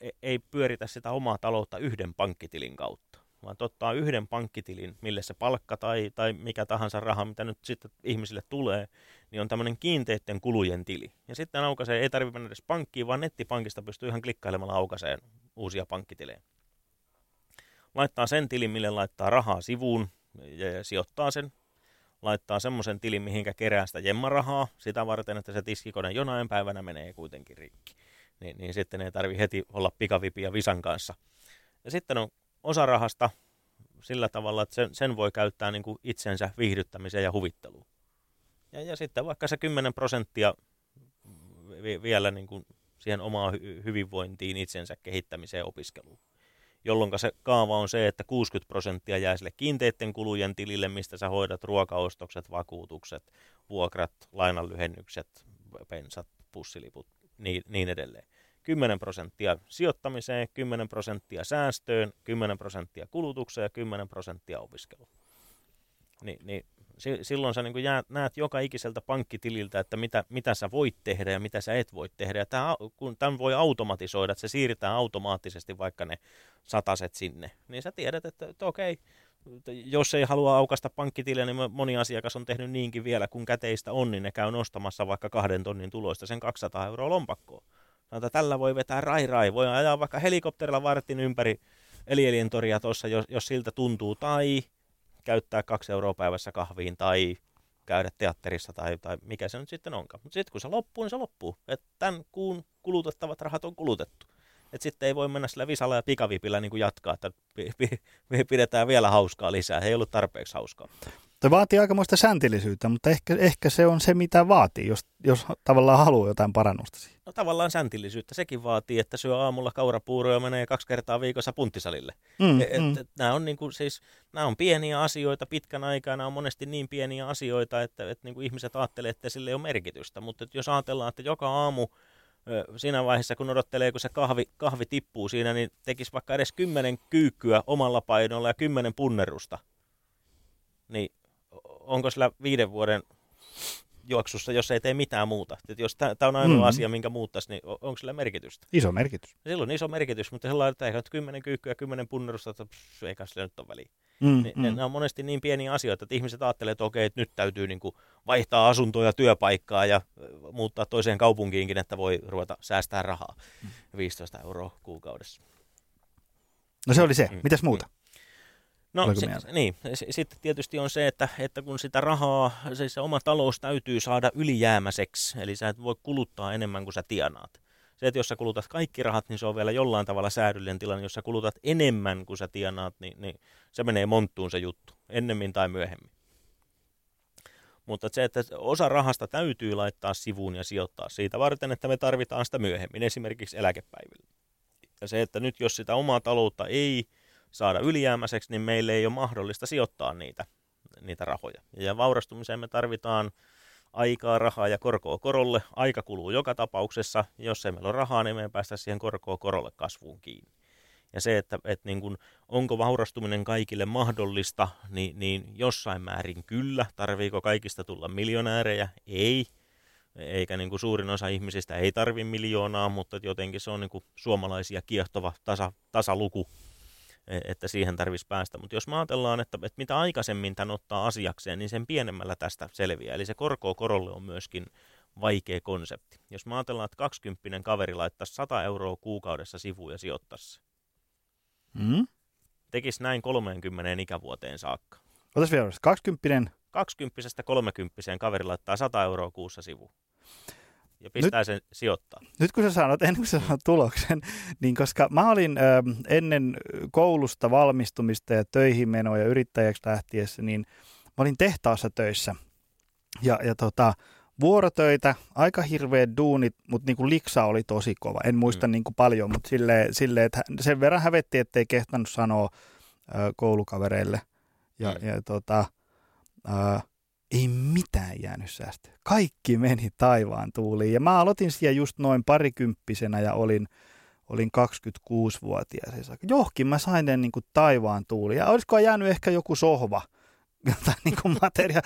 e, ei pyöritä sitä omaa taloutta yhden pankkitilin kautta, vaan ottaa yhden pankkitilin, mille se palkka tai, tai mikä tahansa raha, mitä nyt sitten ihmisille tulee, niin on tämmöinen kiinteiden kulujen tili. Ja sitten aukaisee, ei tarvitse mennä edes pankkiin, vaan nettipankista pystyy ihan klikkailemalla aukaiseen uusia pankkitilejä. Laittaa sen tilin, mille laittaa rahaa sivuun ja sijoittaa sen laittaa semmoisen tilin, mihinkä kerää sitä jemmarahaa sitä varten, että se tiskikone jonain päivänä menee kuitenkin rikki. Niin, niin sitten ei tarvi heti olla pikavipi ja visan kanssa. Ja sitten on osa rahasta sillä tavalla, että sen, sen voi käyttää niin kuin itsensä viihdyttämiseen ja huvitteluun. Ja, ja sitten vaikka se 10 prosenttia vielä niin kuin siihen omaan hyvinvointiin, itsensä kehittämiseen ja opiskeluun jolloin se kaava on se, että 60 prosenttia jää sille kiinteiden kulujen tilille, mistä sä hoidat ruokaostokset, vakuutukset, vuokrat, lainanlyhennykset, pensat, pussiliput, niin, niin edelleen. 10 prosenttia sijoittamiseen, 10 prosenttia säästöön, 10 prosenttia kulutukseen ja 10 prosenttia opiskeluun. Ni, niin silloin sä niin jäät, näet joka ikiseltä pankkitililtä, että mitä, mitä sä voit tehdä ja mitä sä et voi tehdä. Ja tämä, kun tämän voi automatisoida, että se siirretään automaattisesti vaikka ne sataset sinne, niin sä tiedät, että, että okei, jos ei halua aukasta pankkitiliä, niin moni asiakas on tehnyt niinkin vielä, kun käteistä on, niin ne käy nostamassa vaikka kahden tonnin tuloista sen 200 euroa lompakkoon. Sanotaan, tällä voi vetää rai rai, voi ajaa vaikka helikopterilla vartin ympäri Elielien toria tuossa, jos, jos siltä tuntuu, tai käyttää kaksi euroa päivässä kahviin tai käydä teatterissa tai, tai mikä se nyt sitten onkaan. Mutta sitten kun se loppuu, niin se loppuu. että tämän kuun kulutettavat rahat on kulutettu. Että sitten ei voi mennä sillä visalla ja pikavipillä niin kuin jatkaa, että pidetään vielä hauskaa lisää. Ei ollut tarpeeksi hauskaa. Se vaatii aikamoista säntillisyyttä, mutta ehkä, ehkä se on se, mitä vaatii, jos, jos tavallaan haluaa jotain parannusta siihen. No tavallaan säntillisyyttä. Sekin vaatii, että syö aamulla kaurapuuroja ja menee kaksi kertaa viikossa punttisalille. Mm, et, mm. Et, nämä, on niinku, siis, nämä on pieniä asioita pitkän aikaa. Nämä on monesti niin pieniä asioita, että, että niinku ihmiset ajattelee, että sille ei ole merkitystä. Mutta jos ajatellaan, että joka aamu siinä vaiheessa, kun odottelee, kun se kahvi, kahvi tippuu siinä, niin tekisi vaikka edes kymmenen kyykkyä omalla painolla ja kymmenen punnerusta. Niin onko sillä viiden vuoden juoksussa, jos ei tee mitään muuta. Et jos tämä on ainoa mm-hmm. asia, minkä muuttaisi, niin onko sillä merkitystä? Iso merkitys. Silloin iso merkitys, mutta sellainen, että eikä nyt kymmenen kyykkyä kymmenen punnerusta, että pff, eikä sillä nyt ole väliä. Mm, niin, mm. Ne on monesti niin pieniä asioita, että ihmiset ajattelee, että okei, että nyt täytyy niin kuin vaihtaa asuntoa ja työpaikkaa ja muuttaa toiseen kaupunkiinkin, että voi ruveta säästää rahaa. 15 mm. euroa kuukaudessa. No se oli se. Mm. Mitäs muuta? Mm. No se, niin, sitten tietysti on se, että, että kun sitä rahaa, se, se oma talous täytyy saada ylijäämäiseksi, eli sä et voi kuluttaa enemmän kuin sä tienaat. Se, että jos sä kulutat kaikki rahat, niin se on vielä jollain tavalla säädyllinen tilanne. Jos sä kulutat enemmän kuin sä tienaat, niin, niin se menee monttuun se juttu, ennemmin tai myöhemmin. Mutta se, että osa rahasta täytyy laittaa sivuun ja sijoittaa siitä varten, että me tarvitaan sitä myöhemmin, esimerkiksi eläkepäivillä. Ja se, että nyt jos sitä omaa taloutta ei saada ylijäämäiseksi, niin meille ei ole mahdollista sijoittaa niitä, niitä rahoja. Ja vaurastumiseen me tarvitaan aikaa, rahaa ja korkoa korolle. Aika kuluu joka tapauksessa. Jos ei meillä ole rahaa, niin me ei päästä siihen korkoa korolle kasvuun kiinni. Ja se, että, että niin kuin, onko vaurastuminen kaikille mahdollista, niin, niin jossain määrin kyllä. Tarviiko kaikista tulla miljonäärejä? Ei. Eikä niin kuin suurin osa ihmisistä ei tarvi miljoonaa, mutta jotenkin se on niin kuin suomalaisia kiehtova tasa, tasaluku että siihen tarvitsisi päästä. Mutta jos me ajatellaan, että, että mitä aikaisemmin tämän ottaa asiakseen, niin sen pienemmällä tästä selviää. Eli se korko korolle on myöskin vaikea konsepti. Jos me ajatellaan, että 20 kaveri laittaisi 100 euroa kuukaudessa sivuun ja sijoittaisi mm? tekisi näin 30 ikävuoteen saakka. Otas vielä, 20 20 30 kaveri laittaa 100 euroa kuussa sivuun ja pistää nyt, sen sijoittaa. Nyt kun sä sanot, ennen kuin sä sanot tuloksen, niin koska mä olin ö, ennen koulusta valmistumista ja töihin menoa ja yrittäjäksi lähtiessä, niin mä olin tehtaassa töissä. Ja, ja tota, vuorotöitä, aika hirveät duunit, mutta niin kuin liksa oli tosi kova. En muista mm. niin kuin paljon, mutta silleen, sille, että sen verran hävetti, ettei kehtannut sanoa ö, koulukavereille. Ja, mm. ja tota, ö, ei mitään jäänyt säästöä. Kaikki meni taivaan tuuliin. Ja mä aloitin siellä just noin parikymppisenä ja olin, olin 26-vuotias. Johonkin mä sain ne niin kuin taivaan tuuliin. Ja olisiko jäänyt ehkä joku sohva, jotain niin kuin materia.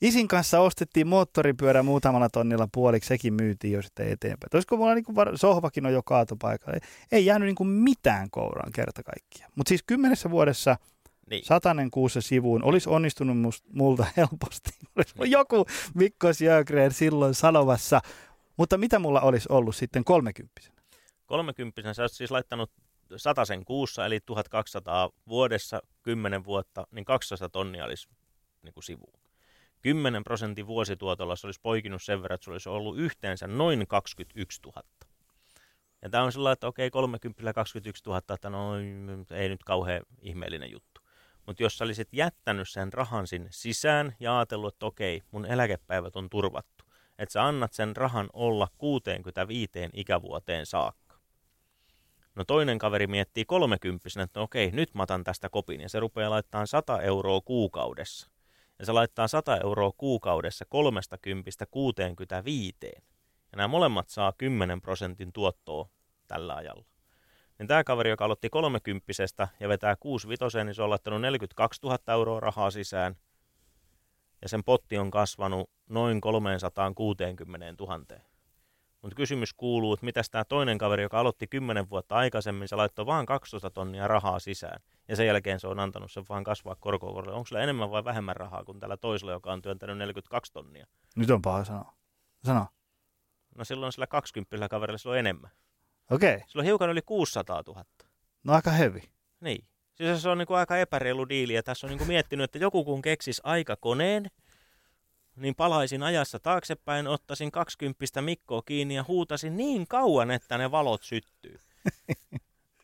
Isin kanssa ostettiin moottoripyörä muutamalla tonnilla puoliksi, sekin myytiin jo sitten eteenpäin. Olisiko mulla niin kuin sohvakin on jo kaatopaikalla. Ei jäänyt niin kuin mitään kouraan kerta kaikkiaan. Mutta siis kymmenessä vuodessa – niin. Satanen kuussa sivuun olisi onnistunut must, multa helposti. Olisi niin. joku Mikko Sjögren silloin sanomassa. Mutta mitä mulla olisi ollut sitten kolmekymppisenä? Kolmekymppisenä sä olisit siis laittanut satasen kuussa, eli 1200 vuodessa, 10 vuotta, niin 200 tonnia olisi niin kuin sivuun. 10 prosentin vuosituotolla se olisi poikinut sen verran, että se olisi ollut yhteensä noin 21 000. Ja tämä on sillä että okei, 30 21 000, että no ei nyt kauhean ihmeellinen juttu. Mutta jos sä olisit jättänyt sen rahan sinne sisään ja ajatellut, että okei, mun eläkepäivät on turvattu, että sä annat sen rahan olla 65 ikävuoteen saakka. No toinen kaveri miettii 30 että no okei, nyt mä otan tästä kopin ja se rupeaa laittaa 100 euroa kuukaudessa. Ja se laittaa 100 euroa kuukaudessa 30 65. Ja nämä molemmat saa 10 prosentin tuottoa tällä ajalla. Niin tämä kaveri, joka aloitti 30 ja vetää 65, niin se on laittanut 42 000 euroa rahaa sisään. Ja sen potti on kasvanut noin 360 000. Mutta kysymys kuuluu, että mitäs tämä toinen kaveri, joka aloitti 10 vuotta aikaisemmin, se laittoi vain 12 tonnia rahaa sisään. Ja sen jälkeen se on antanut sen vaan kasvaa korkokorille. Onko sillä enemmän vai vähemmän rahaa kuin tällä toisella, joka on työntänyt 42 tonnia? Nyt on paha sanoa. Sano. No silloin sillä 20 kaverilla se on enemmän. Okei. Okay. Sillä on hiukan yli 600 000. No aika hevi. Niin. Siis se on niin kuin aika epäreilu diili ja tässä on niin kuin miettinyt, että joku kun keksis aikakoneen, niin palaisin ajassa taaksepäin, ottaisin 20 Mikkoa kiinni ja huutasin niin kauan, että ne valot syttyy.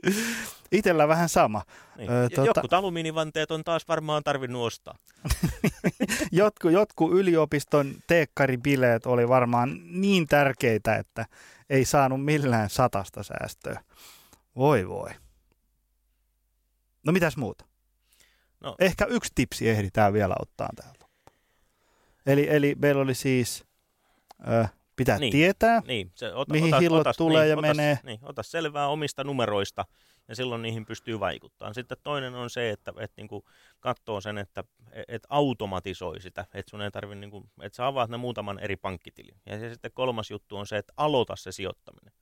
Itellä vähän sama. Niin. Öö, tuota... Jotkut alumiinivanteet on taas varmaan tarvinnut ostaa. Jotku, jotku yliopiston teekkaribileet oli varmaan niin tärkeitä, että ei saanut millään satasta säästöä. Voi voi. No mitäs muuta? No. Ehkä yksi tipsi ehditään vielä ottaa täältä. Eli, eli meillä oli siis, ö, pitää niin, tietää, niin. Se, ota, mihin ota, hillot tulee niin, ja otas, menee. Niin, ota selvää omista numeroista ja silloin niihin pystyy vaikuttamaan. Sitten toinen on se, että, että niin kuin katsoo sen, että, että automatisoi sitä, että sun ei tarvi, niin kuin, että sä avaat ne muutaman eri pankkitilin. Ja sitten kolmas juttu on se, että aloita se sijoittaminen.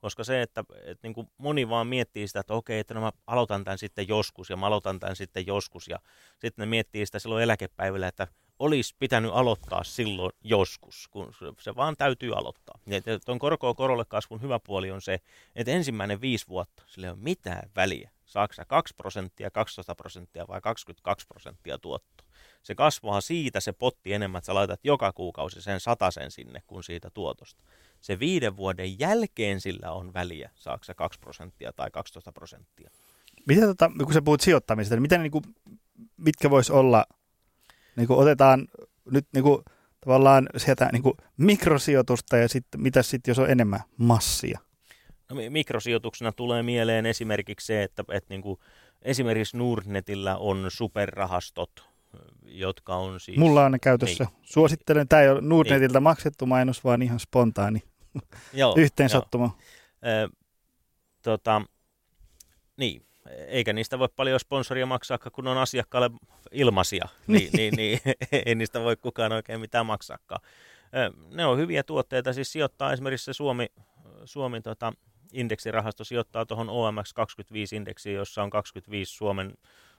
Koska se, että, että niin kuin moni vaan miettii sitä, että okei, että no mä aloitan tämän sitten joskus ja mä aloitan tämän sitten joskus. Ja sitten ne miettii sitä silloin eläkepäivillä, että olisi pitänyt aloittaa silloin joskus, kun se vaan täytyy aloittaa. Ja tuon korkoa korolle kasvun hyvä puoli on se, että ensimmäinen viisi vuotta, sillä ei ole mitään väliä. Saako 2 prosenttia, 12 prosenttia vai 22 prosenttia tuotto. Se kasvaa siitä se potti enemmän, että sä laitat joka kuukausi sen sen sinne kuin siitä tuotosta. Se viiden vuoden jälkeen sillä on väliä, saako 2 prosenttia tai 12 prosenttia. Mitä tota, kun sä puhut sijoittamisesta, niin miten, niin kuin, mitkä vois olla – niin kuin otetaan nyt niin kuin, tavallaan sieltä niin kuin mikrosijoitusta ja sitten mitä sitten, jos on enemmän massia? No, mikrosijoituksena tulee mieleen esimerkiksi se, että, että niin kuin, esimerkiksi Nordnetillä on superrahastot, jotka on siis... Mulla on ne käytössä. Niin. Suosittelen, tämä ei ole Nordnetiltä niin. maksettu mainos, vaan ihan spontaani joo, yhteensattuma. Joo. tota, niin, eikä niistä voi paljon sponsoria maksaa, kun on asiakkaalle ilmaisia, niin, niin, niin ei niistä voi kukaan oikein mitään maksaakaan. Ne on hyviä tuotteita, siis sijoittaa esimerkiksi se Suomi, Suomi tota, indeksirahasto sijoittaa tuohon OMX25-indeksiin, jossa on 25 Suomen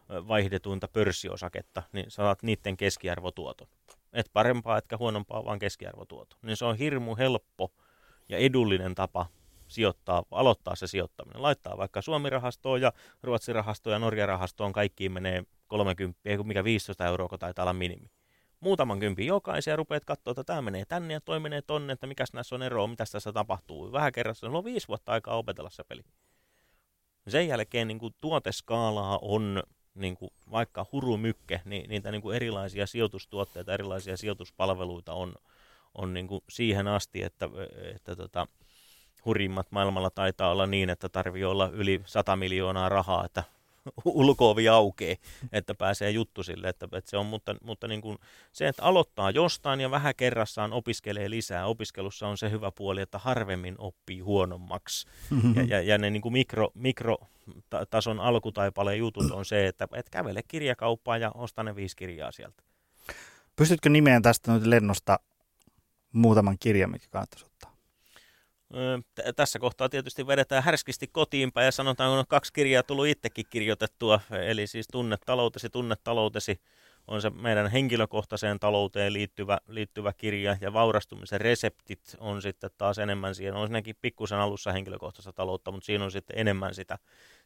vaihdetuinta pörssiosaketta, niin saat niiden keskiarvotuoton. Et parempaa etkä huonompaa, vaan keskiarvotuoto. Niin se on hirmu helppo ja edullinen tapa sijoittaa, aloittaa se sijoittaminen. Laittaa vaikka Suomi-rahastoon ja Ruotsi-rahastoon ja Norja-rahastoon, kaikkiin menee 30, mikä 15 euroa, kun taitaa olla minimi. Muutaman kympin jokaisia rupeat katsoa, että tämä menee tänne ja toi menee tonne, että mikä näissä on eroa, mitä tässä tapahtuu. Vähän kerrassa, on viisi vuotta aikaa opetella se peli. Sen jälkeen niin kuin tuoteskaalaa on niin kuin vaikka hurumykke, niin niitä niin kuin erilaisia sijoitustuotteita, erilaisia sijoituspalveluita on, on niin kuin siihen asti, että, että tota, hurimmat maailmalla taitaa olla niin, että tarvii olla yli 100 miljoonaa rahaa, että ulkoovi aukee, että pääsee juttu sille, että, että se on, mutta, mutta niin kuin se, että aloittaa jostain ja vähän kerrassaan opiskelee lisää. Opiskelussa on se hyvä puoli, että harvemmin oppii huonommaksi. Ja, ja, ja ne niin kuin mikro, mikrotason alkutaipaleen jutut on se, että et kävele kirjakauppaan ja osta ne viisi kirjaa sieltä. Pystytkö nimeen tästä nyt lennosta muutaman kirjan, mikä kannattaisi ottaa? Tässä kohtaa tietysti vedetään härskisti kotiinpäin ja sanotaan, kun on kaksi kirjaa tullut itsekin kirjoitettua, eli siis Tunne taloutesi, Tunne taloutesi on se meidän henkilökohtaiseen talouteen liittyvä, liittyvä kirja, ja vaurastumisen reseptit on sitten taas enemmän siihen, on siinäkin pikkusen alussa henkilökohtaista taloutta, mutta siinä on sitten enemmän sitä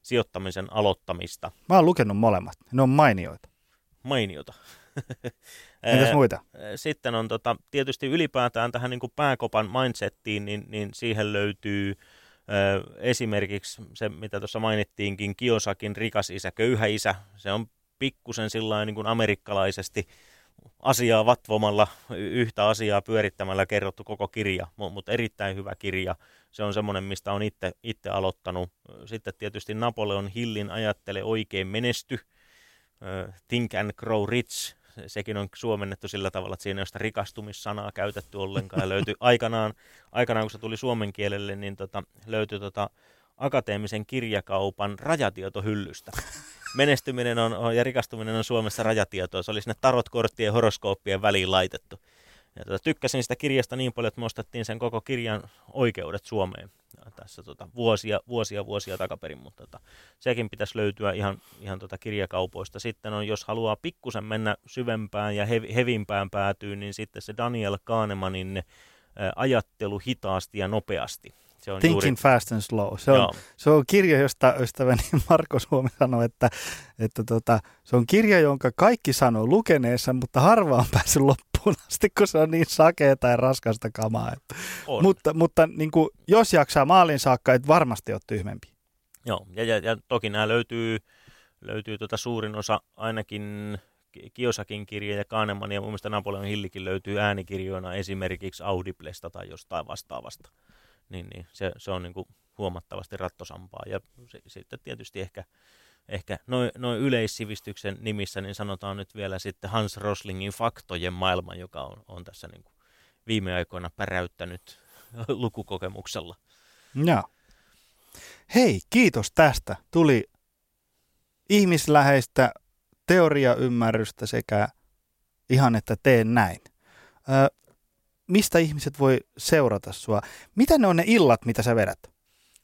sijoittamisen aloittamista. Mä oon lukenut molemmat, ne on mainioita. Mainiota. Entäs muita? Sitten on tota, tietysti ylipäätään tähän niin kuin pääkopan mindsettiin, niin, niin siihen löytyy ö, esimerkiksi se, mitä tuossa mainittiinkin, Kiosakin rikas isä, köyhä isä. Se on pikkusen sillä niin kuin amerikkalaisesti asiaa vatvomalla, yhtä asiaa pyörittämällä kerrottu koko kirja, mutta erittäin hyvä kirja. Se on semmoinen, mistä on itse, itse aloittanut. Sitten tietysti Napoleon Hillin Ajattele oikein menesty, Think and Grow Rich, sekin on suomennettu sillä tavalla, että siinä ei ole sitä rikastumissanaa käytetty ollenkaan. Ja löytyi aikanaan, aikanaan, kun se tuli suomen kielelle, niin tota, löytyi tota, akateemisen kirjakaupan rajatietohyllystä. Menestyminen on, ja rikastuminen on Suomessa rajatietoa. Se oli sinne tarotkorttien ja horoskooppien väliin laitettu. Ja tota, tykkäsin sitä kirjasta niin paljon, että me ostettiin sen koko kirjan oikeudet Suomeen tässä tota, vuosia, vuosia, vuosia takaperin, mutta tota, sekin pitäisi löytyä ihan, ihan tota kirjakaupoista. Sitten on, jos haluaa pikkusen mennä syvempään ja hev, hevimpään päätyyn, niin sitten se Daniel Kahnemanin ä, ajattelu hitaasti ja nopeasti. Se on Thinking juuri... Fast and Slow. Se on, se on kirja, josta ystäväni Marko Suomi sanoi, että, että tota, se on kirja, jonka kaikki sanoo lukeneessa, mutta harva on päässyt loppuun loppuun asti, kun se on niin sakea tai raskasta kamaa. On. Mutta, mutta niin kuin, jos jaksaa maalin saakka, et varmasti ole tyhmempi. Joo, ja, ja, ja toki nämä löytyy, löytyy tuota suurin osa ainakin Kiosakin kirja ja Kahneman ja mun mielestä Napoleon Hillikin löytyy äänikirjoina esimerkiksi Audiblesta tai jostain vastaavasta. Niin, niin se, se on niin kuin huomattavasti rattosampaa. Ja sitten tietysti ehkä, ehkä noin noi yleissivistyksen nimissä niin sanotaan nyt vielä sitten Hans Roslingin faktojen maailma, joka on, on tässä niin kuin viime aikoina päräyttänyt lukukokemuksella. Joo. Hei, kiitos tästä. Tuli ihmisläheistä teoriaymmärrystä sekä ihan, että teen näin. Ö, mistä ihmiset voi seurata sua? Mitä ne on ne illat, mitä sä vedät?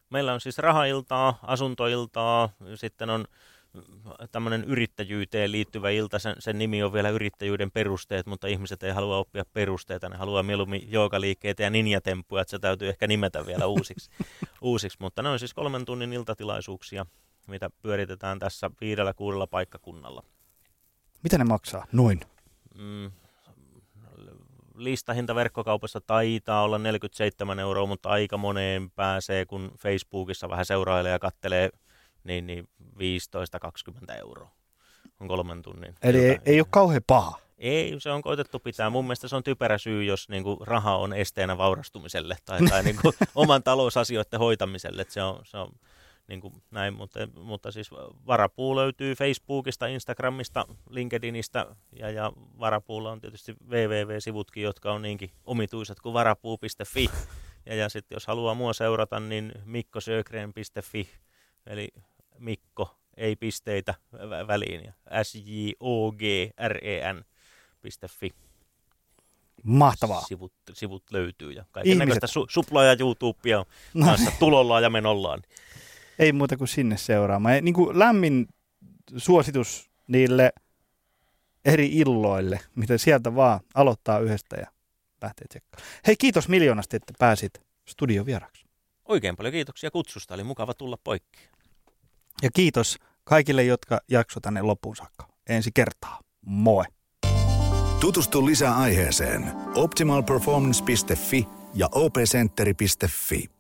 Meillä on siis rahailtaa, asuntoiltaa, sitten on tämmöinen yrittäjyyteen liittyvä ilta, sen, sen nimi on vielä yrittäjyyden perusteet, mutta ihmiset ei halua oppia perusteita, ne haluaa mieluummin joogaliikkeitä ja ninjatemppuja, että se täytyy ehkä nimetä vielä uusiksi, uusiksi. mutta ne on siis kolmen tunnin iltatilaisuuksia, mitä pyöritetään tässä viidellä kuudella paikkakunnalla. Mitä ne maksaa? Noin. Mm, listahinta verkkokaupassa taitaa olla 47 euroa, mutta aika moneen pääsee, kun Facebookissa vähän seurailee ja kattelee, niin, niin 15-20 euroa on kolmen tunnin. Eli ei, ei ole kauhean paha. Ei, se on koitettu pitää. Mun mielestä se on typerä syy, jos niin kuin, raha on esteenä vaurastumiselle tai, tai niin kuin, oman talousasioiden hoitamiselle. Se on, se on niin kuin näin, mutta, mutta siis Varapuu löytyy Facebookista, Instagramista, LinkedInistä ja, ja Varapuulla on tietysti www-sivutkin, jotka on niinkin omituiset kuin varapuu.fi. Ja, ja sitten jos haluaa mua seurata, niin mikkosögren.fi, eli Mikko, ei pisteitä väliin, ja s j o g r e n.fi. Mahtavaa. Sivut, sivut löytyy ja kaiken näköistä su, suplaa ja YouTubea no. kanssa tulollaan ja menollaan ei muuta kuin sinne seuraamaan. Ja niin kuin lämmin suositus niille eri illoille, mitä sieltä vaan aloittaa yhdestä ja lähtee tsekkaan. Hei, kiitos miljoonasti, että pääsit studiovieraksi. Oikein paljon kiitoksia kutsusta, oli mukava tulla poikki. Ja kiitos kaikille, jotka jakso tänne loppuun saakka. Ensi kertaa. Moi! Tutustu lisää aiheeseen optimalperformance.fi ja opcenteri.fi.